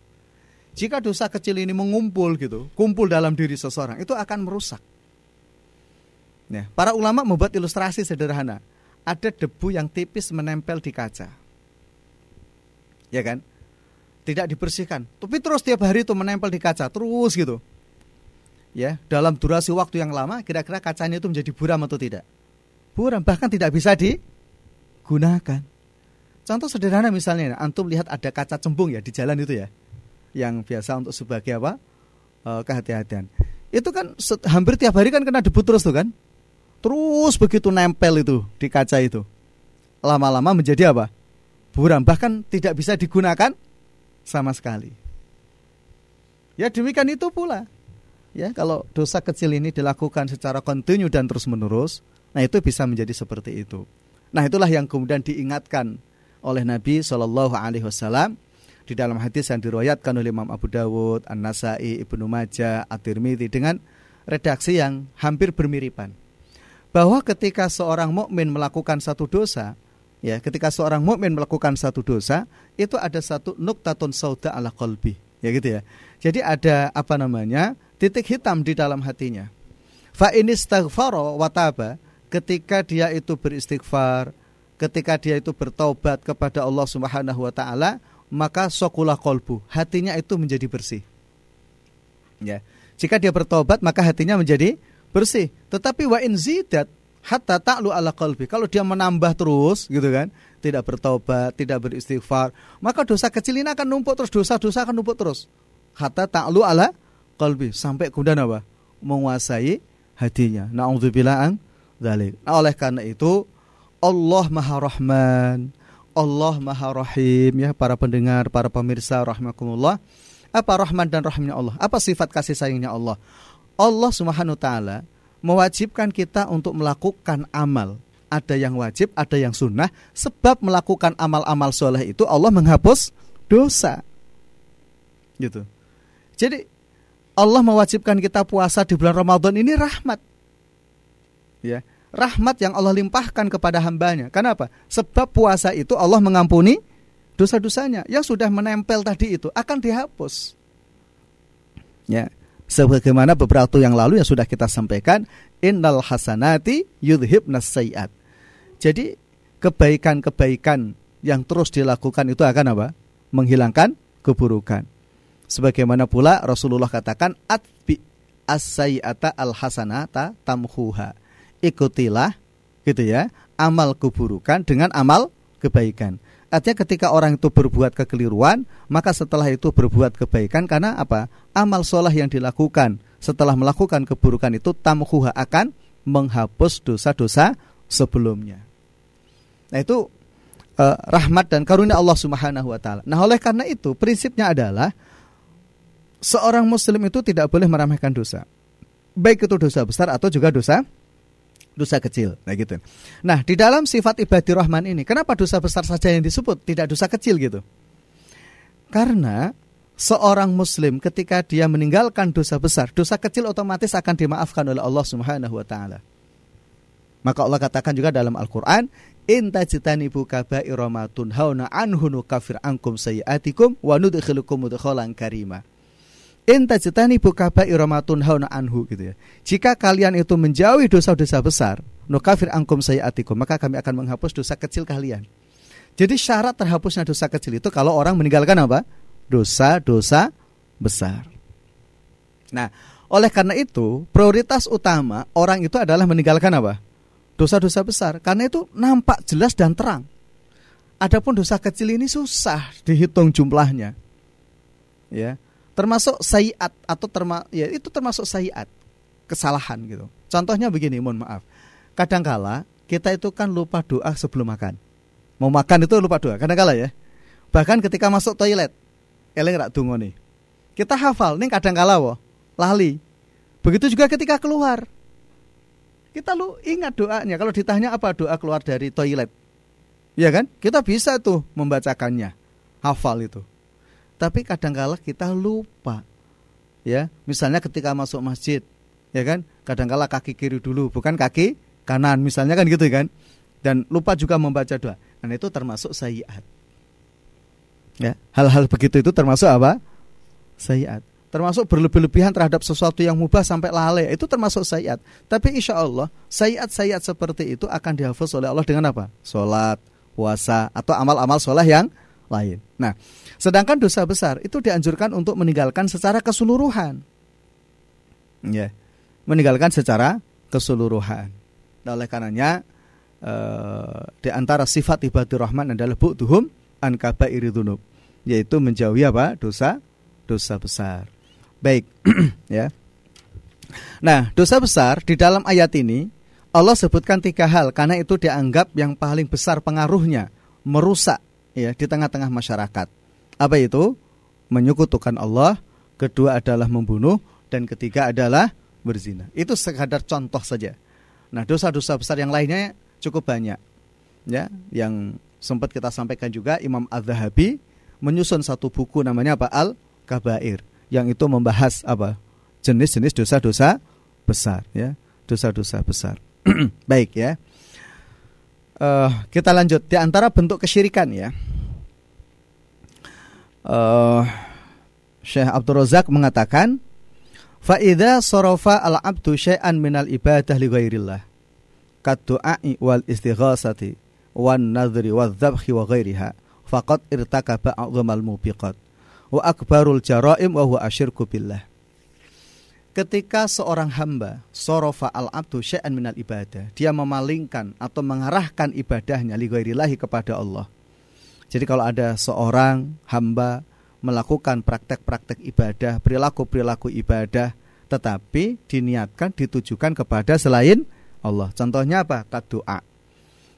Jika dosa kecil ini mengumpul gitu, kumpul dalam diri seseorang, itu akan merusak. Ya, para ulama membuat ilustrasi sederhana. Ada debu yang tipis menempel di kaca. Ya kan? Tidak dibersihkan. Tapi terus tiap hari itu menempel di kaca, terus gitu. Ya, dalam durasi waktu yang lama kira-kira kacanya itu menjadi buram atau tidak? Buram, bahkan tidak bisa digunakan. Contoh sederhana misalnya, antum lihat ada kaca cembung ya di jalan itu ya. Yang biasa untuk sebagai apa? E, kehati-hatian. Itu kan hampir tiap hari kan kena debu terus tuh kan? Terus begitu nempel itu di kaca itu. Lama-lama menjadi apa? Buram, bahkan tidak bisa digunakan sama sekali. Ya demikian itu pula. Ya, kalau dosa kecil ini dilakukan secara kontinu dan terus-menerus, nah itu bisa menjadi seperti itu. Nah, itulah yang kemudian diingatkan oleh Nabi Shallallahu alaihi wasallam di dalam hadis yang diriwayatkan oleh Imam Abu Dawud, An-Nasai, Ibnu Majah, At-Tirmidzi dengan redaksi yang hampir bermiripan bahwa ketika seorang mukmin melakukan satu dosa, ya, ketika seorang mukmin melakukan satu dosa, itu ada satu nuktatun sauda ala qalbi, ya gitu ya. Jadi ada apa namanya? Titik hitam di dalam hatinya. Fa inistaghfara wa taba, ketika dia itu beristighfar, ketika dia itu bertobat kepada Allah Subhanahu wa taala, maka sokulah kolbu, hatinya itu menjadi bersih. Ya. Jika dia bertobat, maka hatinya menjadi bersih. Tetapi wa in zidat hatta ta'lu ala qalbi. Kalau dia menambah terus gitu kan, tidak bertobat, tidak beristighfar, maka dosa kecil ini akan numpuk terus, dosa-dosa akan numpuk terus. Hatta ta'lu ala qalbi sampai kemudian apa? menguasai hatinya. Nauzubillah an dzalik. Nah, oleh karena itu Allah Maha Rahman, Allah Maha Rahim ya para pendengar, para pemirsa rahimakumullah. Apa rahman dan rahimnya Allah? Apa sifat kasih sayangnya Allah? Allah Subhanahu taala mewajibkan kita untuk melakukan amal. Ada yang wajib, ada yang sunnah. Sebab melakukan amal-amal soleh itu Allah menghapus dosa. Gitu. Jadi Allah mewajibkan kita puasa di bulan Ramadan ini rahmat. Ya, rahmat yang Allah limpahkan kepada hambanya. Kenapa? Sebab puasa itu Allah mengampuni dosa-dosanya yang sudah menempel tadi itu akan dihapus. Ya, sebagaimana beberapa waktu yang lalu yang sudah kita sampaikan, innal hasanati yudhibnas sayiat. Jadi kebaikan-kebaikan yang terus dilakukan itu akan apa? Menghilangkan keburukan. Sebagaimana pula Rasulullah katakan atbi as-sayyi'ata al-hasanata tamhuha. Ikutilah gitu ya, amal keburukan dengan amal kebaikan. Artinya ketika orang itu berbuat kekeliruan, maka setelah itu berbuat kebaikan karena apa? Amal soleh yang dilakukan setelah melakukan keburukan itu tamhuha akan menghapus dosa-dosa sebelumnya. Nah itu uh, rahmat dan karunia Allah Subhanahu wa taala. Nah, oleh karena itu prinsipnya adalah seorang muslim itu tidak boleh meremehkan dosa. Baik itu dosa besar atau juga dosa dosa kecil. Nah gitu. Nah, di dalam sifat ibadah rahman ini, kenapa dosa besar saja yang disebut, tidak dosa kecil gitu? Karena seorang muslim ketika dia meninggalkan dosa besar, dosa kecil otomatis akan dimaafkan oleh Allah Subhanahu wa taala. Maka Allah katakan juga dalam Al-Qur'an, "In tajtanibu kaba'ira ma tunhauna anhu nukafir ankum sayiatikum wa karima." Inta jitani bukaba iromatun hauna anhu gitu ya. Jika kalian itu menjauhi dosa-dosa besar, nukafir angkum atikum, maka kami akan menghapus dosa kecil kalian. Jadi syarat terhapusnya dosa kecil itu kalau orang meninggalkan apa? Dosa-dosa besar. Nah, oleh karena itu prioritas utama orang itu adalah meninggalkan apa? Dosa-dosa besar. Karena itu nampak jelas dan terang. Adapun dosa kecil ini susah dihitung jumlahnya. Ya termasuk sayiat atau terma ya itu termasuk sayiat kesalahan gitu. Contohnya begini, mohon maaf. Kadangkala kita itu kan lupa doa sebelum makan. Mau makan itu lupa doa, kadangkala ya. Bahkan ketika masuk toilet, eleng rak dungo nih. Kita hafal nih kadangkala wo, lali. Begitu juga ketika keluar. Kita lu ingat doanya. Kalau ditanya apa doa keluar dari toilet, ya kan? Kita bisa tuh membacakannya, hafal itu. Tapi kadangkala kita lupa. Ya, misalnya ketika masuk masjid, ya kan? Kadangkala kaki kiri dulu, bukan kaki kanan, misalnya kan gitu kan? Dan lupa juga membaca doa. Dan itu termasuk sayiat. Ya, hal-hal begitu itu termasuk apa? Sayiat. Termasuk berlebih-lebihan terhadap sesuatu yang mubah sampai lalai itu termasuk sayiat. Tapi insya Allah sayiat-sayiat seperti itu akan dihafaz oleh Allah dengan apa? Sholat, puasa atau amal-amal sholat yang lain. Nah, sedangkan dosa besar itu dianjurkan untuk meninggalkan secara keseluruhan. Ya, meninggalkan secara keseluruhan. Nah, oleh karenanya eh, di antara sifat ibadur rahman adalah bu'duhum an kabairi dzunub, yaitu menjauhi apa? dosa dosa besar. Baik, (clears throat) ya. Nah, dosa besar di dalam ayat ini Allah sebutkan tiga hal karena itu dianggap yang paling besar pengaruhnya merusak ya di tengah-tengah masyarakat. Apa itu? Menyekutukan Allah, kedua adalah membunuh dan ketiga adalah berzina. Itu sekadar contoh saja. Nah, dosa-dosa besar yang lainnya cukup banyak. Ya, yang sempat kita sampaikan juga Imam Az-Zahabi menyusun satu buku namanya apa? Al-Kabair yang itu membahas apa? jenis-jenis dosa-dosa besar ya, dosa-dosa besar. (clears throat) Baik ya uh, kita lanjut di antara bentuk kesyirikan ya. Uh, Syekh Abdul Razak mengatakan Fa'idha sorofa al-abdu syai'an minal ibadah li ghairillah Kaddu'a'i wal istighasati Wan nadri wal dhabhi wa ghairiha Faqad irtakaba a'zamal mubiqat Wa akbarul jaraim wa huwa asyirku billah ketika seorang hamba sorofa al abdu syai'an minal ibadah dia memalingkan atau mengarahkan ibadahnya li kepada Allah. Jadi kalau ada seorang hamba melakukan praktek-praktek ibadah perilaku-perilaku ibadah tetapi diniatkan ditujukan kepada selain Allah. Contohnya apa? Doa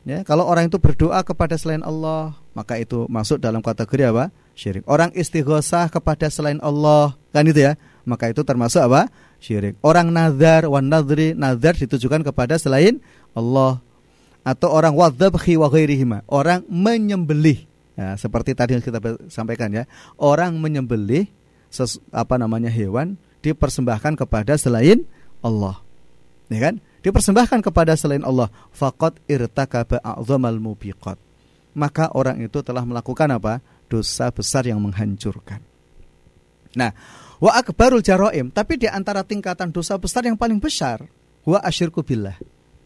ya kalau orang itu berdoa kepada selain Allah maka itu masuk dalam kategori apa? Syirik. Orang istighosah kepada selain Allah. Kan itu ya maka itu termasuk apa? Syirik. Orang nazar wan nadri nazar ditujukan kepada selain Allah atau orang wadzabhi wa ghairihima, orang menyembelih. Nah, seperti tadi yang kita sampaikan ya, orang menyembelih ses, apa namanya hewan dipersembahkan kepada selain Allah. Ya kan? Dipersembahkan kepada selain Allah. Faqad irtakaba a'zamal mubiqat. Maka orang itu telah melakukan apa? Dosa besar yang menghancurkan. Nah, wa akbarul jaraim, tapi di antara tingkatan dosa besar yang paling besar, wa asyirku billah,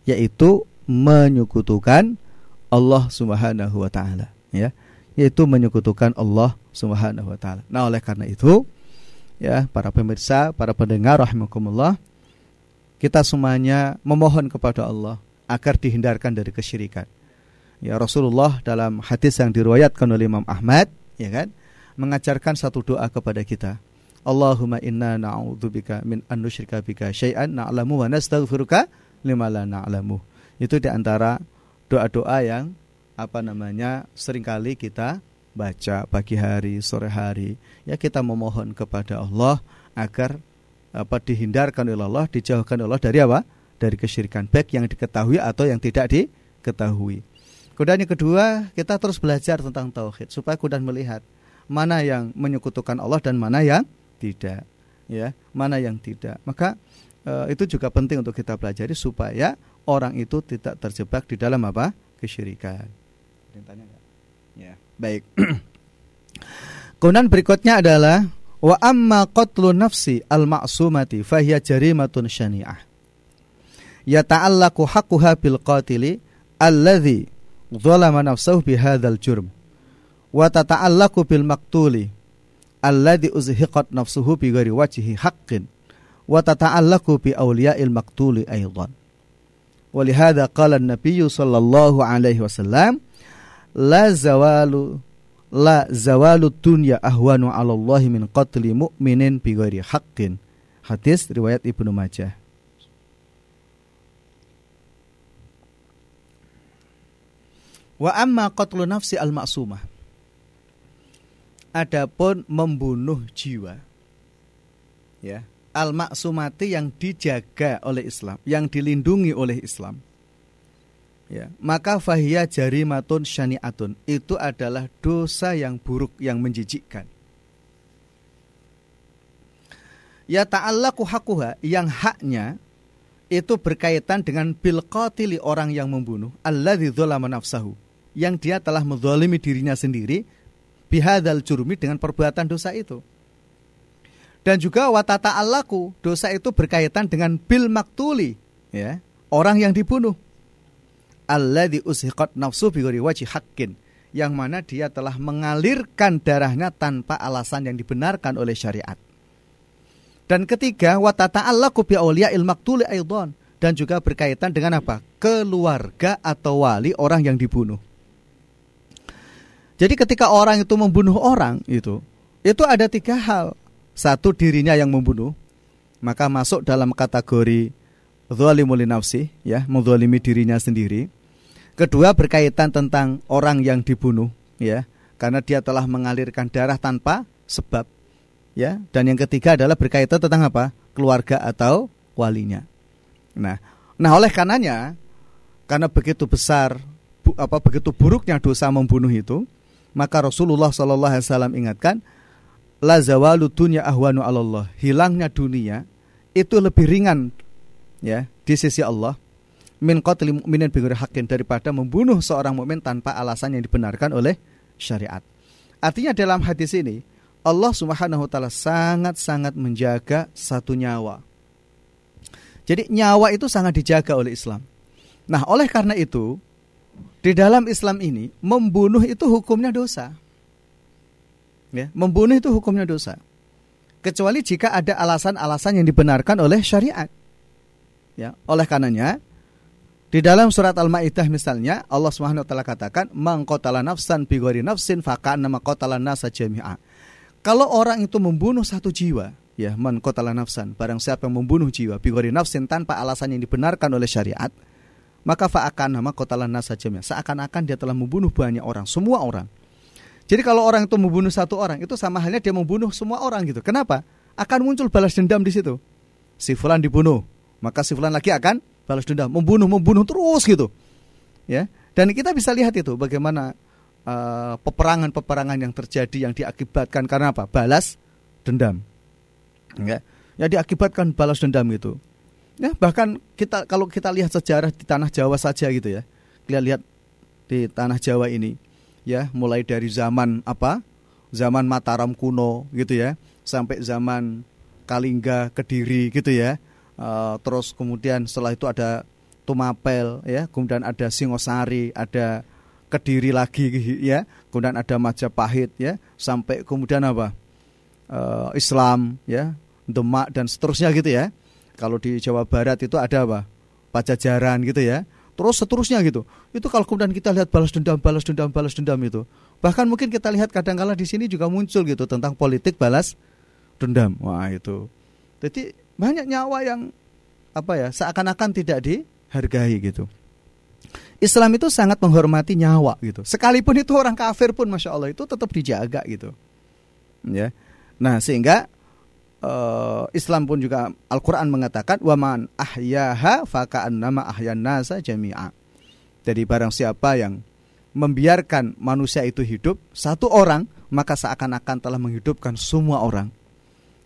yaitu menyekutukan Allah Subhanahu wa taala, ya yaitu menyekutukan Allah Subhanahu wa taala. Nah, oleh karena itu ya, para pemirsa, para pendengar rahimakumullah, kita semuanya memohon kepada Allah agar dihindarkan dari kesyirikan. Ya Rasulullah dalam hadis yang diriwayatkan oleh Imam Ahmad, ya kan, mengajarkan satu doa kepada kita. Allahumma inna na'udzubika min an nusyrika bika syai'an na'lamu wa nastaghfiruka lima la na'lamu. Itu di antara doa-doa yang apa namanya sering kali kita baca pagi hari, sore hari. Ya kita memohon kepada Allah agar apa dihindarkan oleh Allah, dijauhkan oleh Allah dari apa? Dari kesyirikan baik yang diketahui atau yang tidak diketahui. Kemudian yang kedua, kita terus belajar tentang tauhid supaya kemudian melihat mana yang menyekutukan Allah dan mana yang tidak, ya, mana yang tidak. Maka e, itu juga penting untuk kita pelajari supaya orang itu tidak terjebak di dalam apa? kesyirikan Ya, baik. (clears throat) Kemudian berikutnya adalah wa amma qatlu nafsi al ma'sumati fahiya jarimatun syani'ah. Yata'allaqu haqquha bil qatili alladhi zalama nafsahu bihadzal jurm. Wa tata'allaqu bil maqtuli alladzi uzhiqat nafsuhu bi ghairi wajhi haqqin wa tata'allaqu bi awliya'il maqtuli aidan. Walihada qala an-nabiy sallallahu alaihi wasallam la zawalu la zawalu dunya ahwanu 'ala Allah min qatli mu'minin bi ghairi haqqin. Hadis riwayat Ibnu Majah. Wa amma qatlu nafsi al-ma'sumah Adapun membunuh jiwa. Ya, al-maksumati yang dijaga oleh Islam, yang dilindungi oleh Islam. Ya. Maka fahiyah jarimatun syani'atun. Itu adalah dosa yang buruk yang menjijikkan. Ya ta'allaku hakuha yang haknya itu berkaitan dengan bil qatili orang yang membunuh. Alladzi nafsahu. Yang dia telah menzalimi dirinya sendiri bihadzal jurmi dengan perbuatan dosa itu dan juga watata allaku dosa itu berkaitan dengan bil maktuli ya orang yang dibunuh alladzi ushiqat nafsu haqqin yang mana dia telah mengalirkan darahnya tanpa alasan yang dibenarkan oleh syariat. Dan ketiga, wa tata'allaqu bi awliya'il maqtuli aidan dan juga berkaitan dengan apa? keluarga atau wali orang yang dibunuh. Jadi ketika orang itu membunuh orang itu, itu ada tiga hal. Satu dirinya yang membunuh, maka masuk dalam kategori zalimul nafsi, ya, menzalimi dirinya sendiri. Kedua berkaitan tentang orang yang dibunuh ya, karena dia telah mengalirkan darah tanpa sebab ya. Dan yang ketiga adalah berkaitan tentang apa? keluarga atau walinya. Nah, nah oleh karenanya karena begitu besar apa begitu buruknya dosa membunuh itu, maka Rasulullah Shallallahu alaihi wasallam ingatkan la zawalu dunya ahwanu Allah. Hilangnya dunia itu lebih ringan ya di sisi Allah min qatli mu'minin bighairi haqqin daripada membunuh seorang mukmin tanpa alasan yang dibenarkan oleh syariat. Artinya dalam hadis ini Allah Subhanahu wa taala sangat-sangat menjaga satu nyawa. Jadi nyawa itu sangat dijaga oleh Islam. Nah, oleh karena itu di dalam Islam ini membunuh itu hukumnya dosa. Ya, membunuh itu hukumnya dosa. Kecuali jika ada alasan-alasan yang dibenarkan oleh syariat. Ya, oleh karenanya di dalam surat Al-Maidah misalnya Allah Subhanahu wa taala katakan man qatala nafsan bi nafsin nama qatala nasa jami'a. Kalau orang itu membunuh satu jiwa, ya man nafsan, barang siapa yang membunuh jiwa bi nafsin tanpa alasan yang dibenarkan oleh syariat, maka fa'akan nama qatala nasa jami'a. Seakan-akan dia telah membunuh banyak orang, semua orang. Jadi kalau orang itu membunuh satu orang, itu sama halnya dia membunuh semua orang gitu. Kenapa? Akan muncul balas dendam di situ. Si fulan dibunuh, maka si fulan lagi akan balas dendam, membunuh, membunuh terus gitu. Ya. Dan kita bisa lihat itu bagaimana eh, peperangan-peperangan uh, yang terjadi yang diakibatkan karena apa? Balas dendam. Ya, ya diakibatkan balas dendam itu. Ya, bahkan kita kalau kita lihat sejarah di tanah Jawa saja gitu ya. Kita lihat di tanah Jawa ini ya, mulai dari zaman apa? Zaman Mataram kuno gitu ya, sampai zaman Kalingga, Kediri gitu ya. Uh, terus kemudian setelah itu ada Tumapel ya, kemudian ada Singosari, ada Kediri lagi ya, kemudian ada Majapahit ya, sampai kemudian apa? Uh, Islam ya, Demak dan seterusnya gitu ya. Kalau di Jawa Barat itu ada apa? Pajajaran gitu ya. Terus seterusnya gitu. Itu kalau kemudian kita lihat balas dendam, balas dendam, balas dendam itu. Bahkan mungkin kita lihat kadang-kala di sini juga muncul gitu tentang politik balas dendam. Wah, itu. Jadi banyak nyawa yang apa ya, seakan-akan tidak dihargai gitu. Islam itu sangat menghormati nyawa gitu. Sekalipun itu orang kafir pun masya Allah itu tetap dijaga gitu. Ya. Nah sehingga uh, Islam pun juga Al-Quran mengatakan waman ahyaha fakaan nama ahyan nasa jami'a. Jadi barang siapa yang membiarkan manusia itu hidup satu orang maka seakan-akan telah menghidupkan semua orang.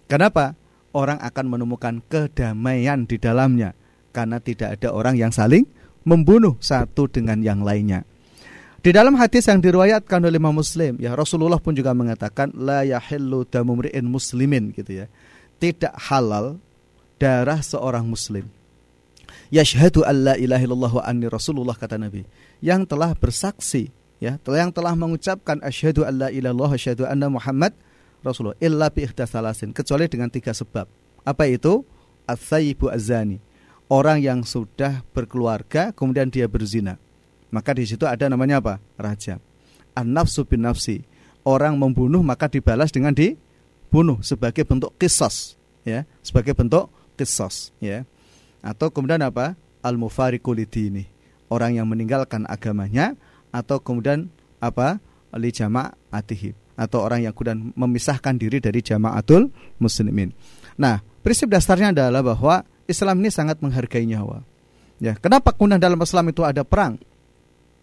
Kenapa? Orang akan menemukan kedamaian di dalamnya karena tidak ada orang yang saling membunuh satu dengan yang lainnya. Di dalam hadis yang diriwayatkan oleh Imam Muslim, ya Rasulullah pun juga mengatakan la yahillu damu muslimin gitu ya. Tidak halal darah seorang muslim. Yashhadu alla ilaha illallah wa anni Rasulullah kata Nabi, yang telah bersaksi ya, yang telah mengucapkan asyhadu alla ilaha asyhadu anna Muhammad Rasulullah illa bi salasin kecuali dengan tiga sebab. Apa itu? As-sayyibu azani. Orang yang sudah berkeluarga kemudian dia berzina maka di situ ada namanya apa? Raja. An-nafsu bin nafsi. Orang membunuh maka dibalas dengan dibunuh sebagai bentuk kisos, ya, sebagai bentuk kisos, ya. Atau kemudian apa? Al-mufariqu ini. Orang yang meninggalkan agamanya atau kemudian apa? Li jama'atihim atau orang yang kemudian memisahkan diri dari jamaatul muslimin. Nah, prinsip dasarnya adalah bahwa Islam ini sangat menghargai nyawa. Ya, kenapa kemudian dalam Islam itu ada perang?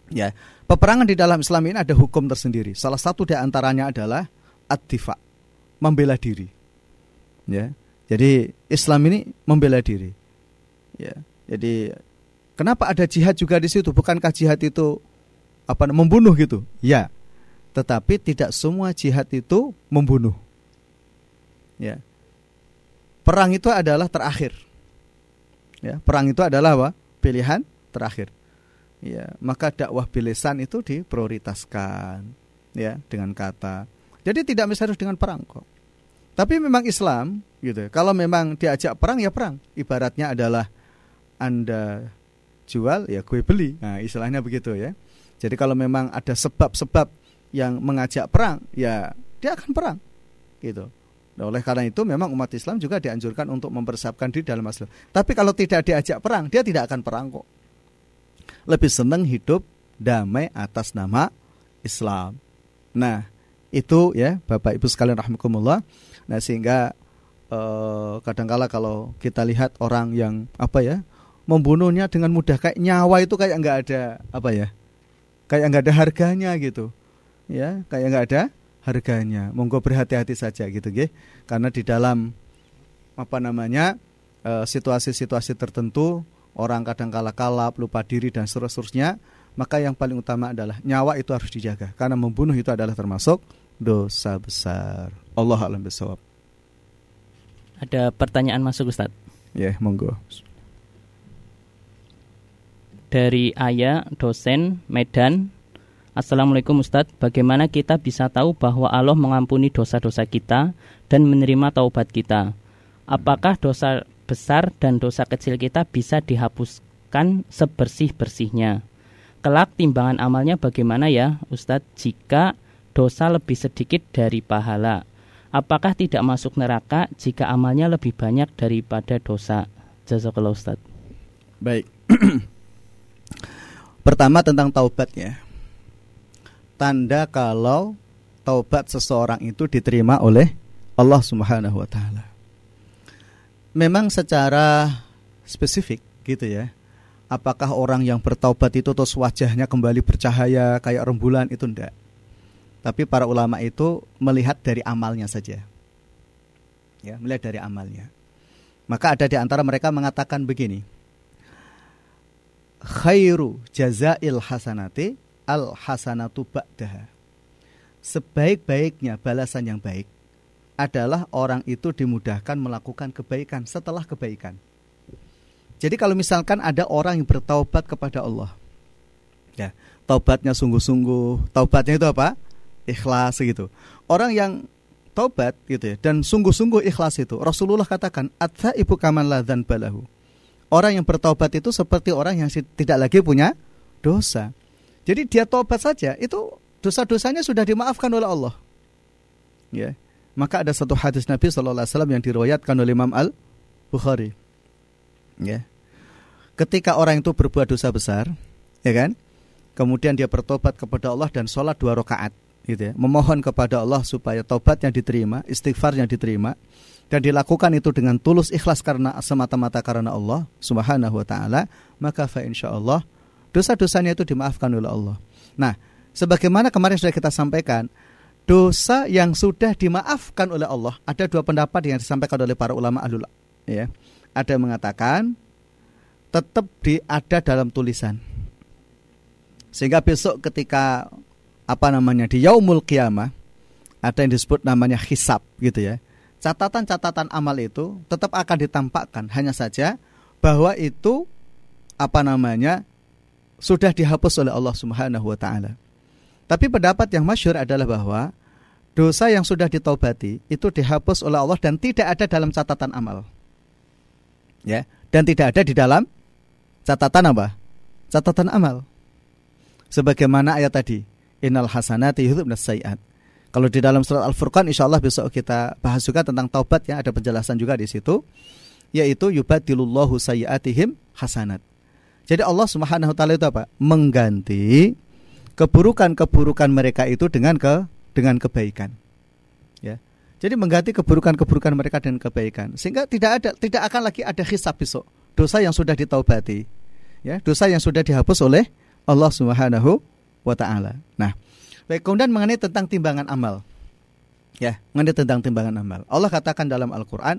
Ya, peperangan di dalam Islam ini ada hukum tersendiri. Salah satu di antaranya adalah ad-difa, membela diri. Ya. Jadi Islam ini membela diri. Ya. Jadi kenapa ada jihad juga di situ? Bukankah jihad itu apa membunuh gitu? Ya. Tetapi tidak semua jihad itu membunuh. Ya. Perang itu adalah terakhir. Ya, perang itu adalah apa? Pilihan terakhir ya maka dakwah bilesan itu diprioritaskan ya dengan kata. Jadi tidak harus dengan perang kok. Tapi memang Islam gitu kalau memang diajak perang ya perang. Ibaratnya adalah anda jual ya gue beli. Nah istilahnya begitu ya. Jadi kalau memang ada sebab-sebab yang mengajak perang ya dia akan perang gitu. Nah, oleh karena itu memang umat Islam juga dianjurkan untuk mempersiapkan diri dalam Islam. Tapi kalau tidak diajak perang, dia tidak akan perang kok lebih senang hidup damai atas nama Islam. Nah, itu ya Bapak Ibu sekalian rahimakumullah. Nah, sehingga eh, kadangkala kalau kita lihat orang yang apa ya, membunuhnya dengan mudah kayak nyawa itu kayak nggak ada apa ya? Kayak nggak ada harganya gitu. Ya, kayak nggak ada harganya. Monggo berhati-hati saja gitu, ya. Karena di dalam apa namanya? Eh, situasi-situasi tertentu orang kadang kala kalap, lupa diri dan seterusnya, maka yang paling utama adalah nyawa itu harus dijaga karena membunuh itu adalah termasuk dosa besar. Allah alam bisawab. Ada pertanyaan masuk Ustaz? Ya, yeah, monggo. Dari Ayah, dosen Medan. Assalamualaikum Ustadz, bagaimana kita bisa tahu bahwa Allah mengampuni dosa-dosa kita dan menerima taubat kita? Apakah dosa besar dan dosa kecil kita bisa dihapuskan sebersih-bersihnya. Kelak timbangan amalnya bagaimana ya Ustadz jika dosa lebih sedikit dari pahala? Apakah tidak masuk neraka jika amalnya lebih banyak daripada dosa? Jazakallah Ustadz. Baik. (clears throat) Pertama tentang taubat ya. Tanda kalau taubat seseorang itu diterima oleh Allah Subhanahu wa taala memang secara spesifik gitu ya. Apakah orang yang bertaubat itu terus wajahnya kembali bercahaya kayak rembulan itu enggak. Tapi para ulama itu melihat dari amalnya saja. Ya, melihat dari amalnya. Maka ada di antara mereka mengatakan begini. Khairu jazail hasanati al hasanatu ba'daha. Sebaik-baiknya balasan yang baik adalah orang itu dimudahkan melakukan kebaikan setelah kebaikan. Jadi kalau misalkan ada orang yang bertaubat kepada Allah, ya taubatnya sungguh-sungguh, taubatnya itu apa? Ikhlas gitu. Orang yang taubat gitu ya dan sungguh-sungguh ikhlas itu Rasulullah katakan atha ibu kaman ladan balahu. Orang yang bertaubat itu seperti orang yang tidak lagi punya dosa. Jadi dia taubat saja itu dosa-dosanya sudah dimaafkan oleh Allah. Ya. Maka ada satu hadis Nabi Shallallahu Alaihi Wasallam yang diriwayatkan oleh Imam Al Bukhari. Ya. Ketika orang itu berbuat dosa besar, ya kan? Kemudian dia bertobat kepada Allah dan sholat dua rakaat, gitu ya. Memohon kepada Allah supaya tobatnya diterima, istighfarnya diterima, dan dilakukan itu dengan tulus ikhlas karena semata-mata karena Allah Subhanahu wa taala, maka fa insyaallah dosa-dosanya itu dimaafkan oleh Allah. Nah, sebagaimana kemarin sudah kita sampaikan, dosa yang sudah dimaafkan oleh Allah. Ada dua pendapat yang disampaikan oleh para ulama ahlul ya. Ada yang mengatakan tetap di ada dalam tulisan. Sehingga besok ketika apa namanya di yaumul kiamah ada yang disebut namanya hisab gitu ya. Catatan-catatan amal itu tetap akan ditampakkan hanya saja bahwa itu apa namanya sudah dihapus oleh Allah Subhanahu wa taala. Tapi pendapat yang masyur adalah bahwa dosa yang sudah ditaubati itu dihapus oleh Allah dan tidak ada dalam catatan amal. Ya, dan tidak ada di dalam catatan apa? Catatan amal. Sebagaimana ayat tadi, innal hasanati yudhibna sayiat. Kalau di dalam surat Al-Furqan insya Allah besok kita bahas juga tentang taubat ya, ada penjelasan juga di situ yaitu yubadilullahu sayiatihim hasanat. Jadi Allah Subhanahu wa taala itu apa? Mengganti keburukan-keburukan mereka itu dengan ke dengan kebaikan. Ya. Jadi mengganti keburukan-keburukan mereka dengan kebaikan sehingga tidak ada tidak akan lagi ada hisab besok. Dosa yang sudah ditaubati. Ya, dosa yang sudah dihapus oleh Allah Subhanahu wa taala. Nah, baik kemudian mengenai tentang timbangan amal. Ya, mengenai tentang timbangan amal. Allah katakan dalam Al-Qur'an,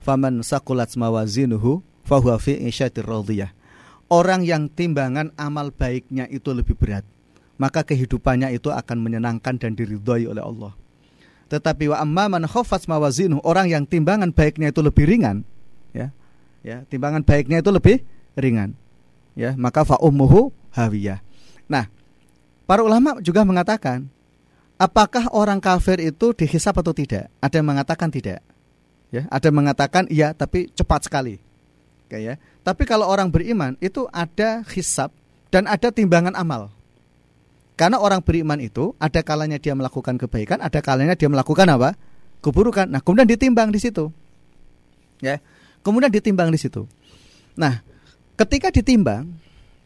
"Faman saqulat mawazinuhu fahuwa fi radiyah." Orang yang timbangan amal baiknya itu lebih berat maka kehidupannya itu akan menyenangkan dan diridhoi oleh Allah. Tetapi wa amma man khaffat mawazinu, orang yang timbangan baiknya itu lebih ringan, ya. Ya, timbangan baiknya itu lebih ringan. Ya, maka fa ummuhu hawiyah. Nah, para ulama juga mengatakan apakah orang kafir itu dihisap atau tidak? Ada yang mengatakan tidak. Ya, ada yang mengatakan iya tapi cepat sekali. Oke ya. Tapi kalau orang beriman itu ada hisap dan ada timbangan amal. Karena orang beriman itu ada kalanya dia melakukan kebaikan, ada kalanya dia melakukan apa? keburukan. Nah, kemudian ditimbang di situ. Ya. Kemudian ditimbang di situ. Nah, ketika ditimbang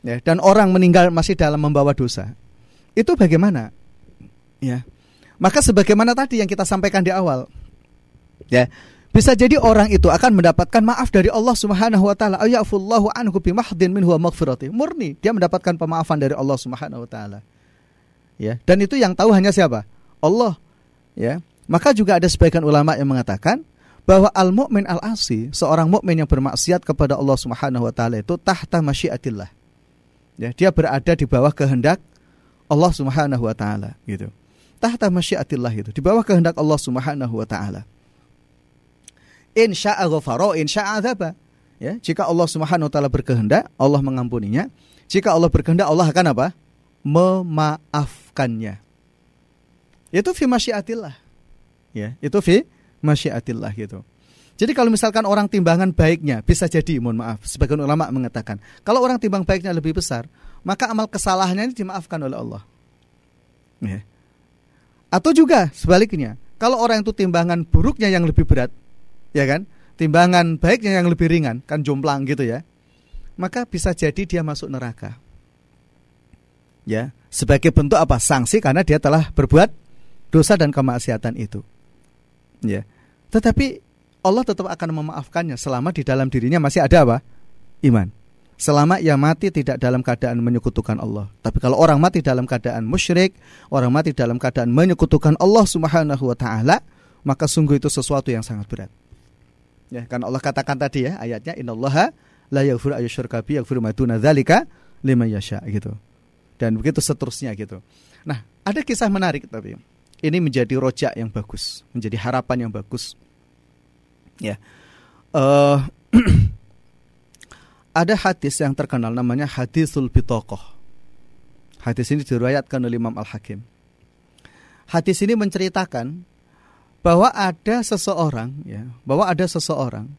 ya dan orang meninggal masih dalam membawa dosa, itu bagaimana? Ya. Maka sebagaimana tadi yang kita sampaikan di awal. Ya. Bisa jadi orang itu akan mendapatkan maaf dari Allah Subhanahu wa taala. Ayafullahu anhu bimahdin minhu wa. Murni dia mendapatkan pemaafan dari Allah Subhanahu wa taala ya. Dan itu yang tahu hanya siapa? Allah. Ya. Maka juga ada sebagian ulama yang mengatakan bahwa al mukmin al asi seorang mukmin yang bermaksiat kepada Allah Subhanahu wa taala itu tahta masyiatillah. Ya dia berada di bawah kehendak Allah Subhanahu wa taala gitu. Tahta masyiatillah itu di bawah kehendak Allah Subhanahu wa taala. In syaa ghafara in syaa ya jika Allah Subhanahu wa taala berkehendak Allah mengampuninya. Jika Allah berkehendak Allah akan apa memaafkannya. Itu fi masyiatillah. Ya, itu fi masyiatillah gitu. Jadi kalau misalkan orang timbangan baiknya bisa jadi, mohon maaf, sebagian ulama mengatakan, kalau orang timbang baiknya lebih besar, maka amal kesalahannya ini dimaafkan oleh Allah. Ya. Atau juga sebaliknya, kalau orang itu timbangan buruknya yang lebih berat, ya kan? Timbangan baiknya yang lebih ringan, kan jomplang gitu ya. Maka bisa jadi dia masuk neraka ya sebagai bentuk apa sanksi karena dia telah berbuat dosa dan kemaksiatan itu ya tetapi Allah tetap akan memaafkannya selama di dalam dirinya masih ada apa iman selama ia mati tidak dalam keadaan menyekutukan Allah. Tapi kalau orang mati dalam keadaan musyrik, orang mati dalam keadaan menyekutukan Allah Subhanahu wa taala, maka sungguh itu sesuatu yang sangat berat. Ya, kan Allah katakan tadi ya ayatnya innallaha la yaghfiru ayyusyraka bi yaghfiru ma dzalika liman yasha gitu. Dan begitu seterusnya gitu. Nah, ada kisah menarik tapi ini menjadi rojak yang bagus, menjadi harapan yang bagus. Ya. Uh, (clears throat) ada hadis yang terkenal namanya hadisul bitokoh. Hadis ini diriwayatkan oleh Imam Al-Hakim. Hadis ini menceritakan bahwa ada seseorang ya, bahwa ada seseorang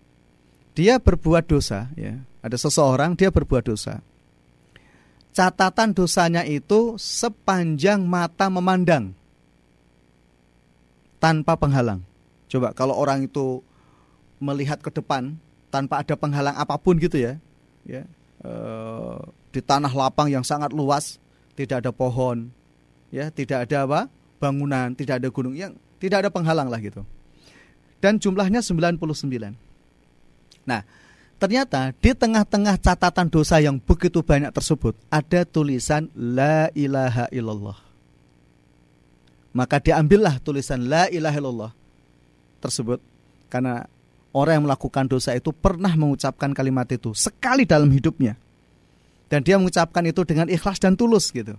dia berbuat dosa ya, ada seseorang dia berbuat dosa. Catatan dosanya itu sepanjang mata memandang. Tanpa penghalang. Coba kalau orang itu melihat ke depan tanpa ada penghalang apa pun gitu ya, ya e, di tanah lapang yang sangat luas tidak ada pohon ya tidak ada apa bangunan tidak ada gunung yang tidak ada penghalang lah gitu. Dan jumlahnya 99 nah ternyata di tengah-tengah catatan dosa yang begitu banyak tersebut ada tulisan la ilaha illallah maka diambillah tulisan la ilaha illallah tersebut karena orang yang melakukan dosa itu pernah mengucapkan kalimat itu sekali dalam hidupnya. Dan dia mengucapkan itu dengan ikhlas dan tulus gitu.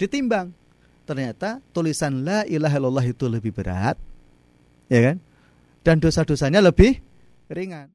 Ditimbang. Ternyata tulisan la ilaha illallah itu lebih berat. Ya kan? Dan dosa-dosanya lebih ringan.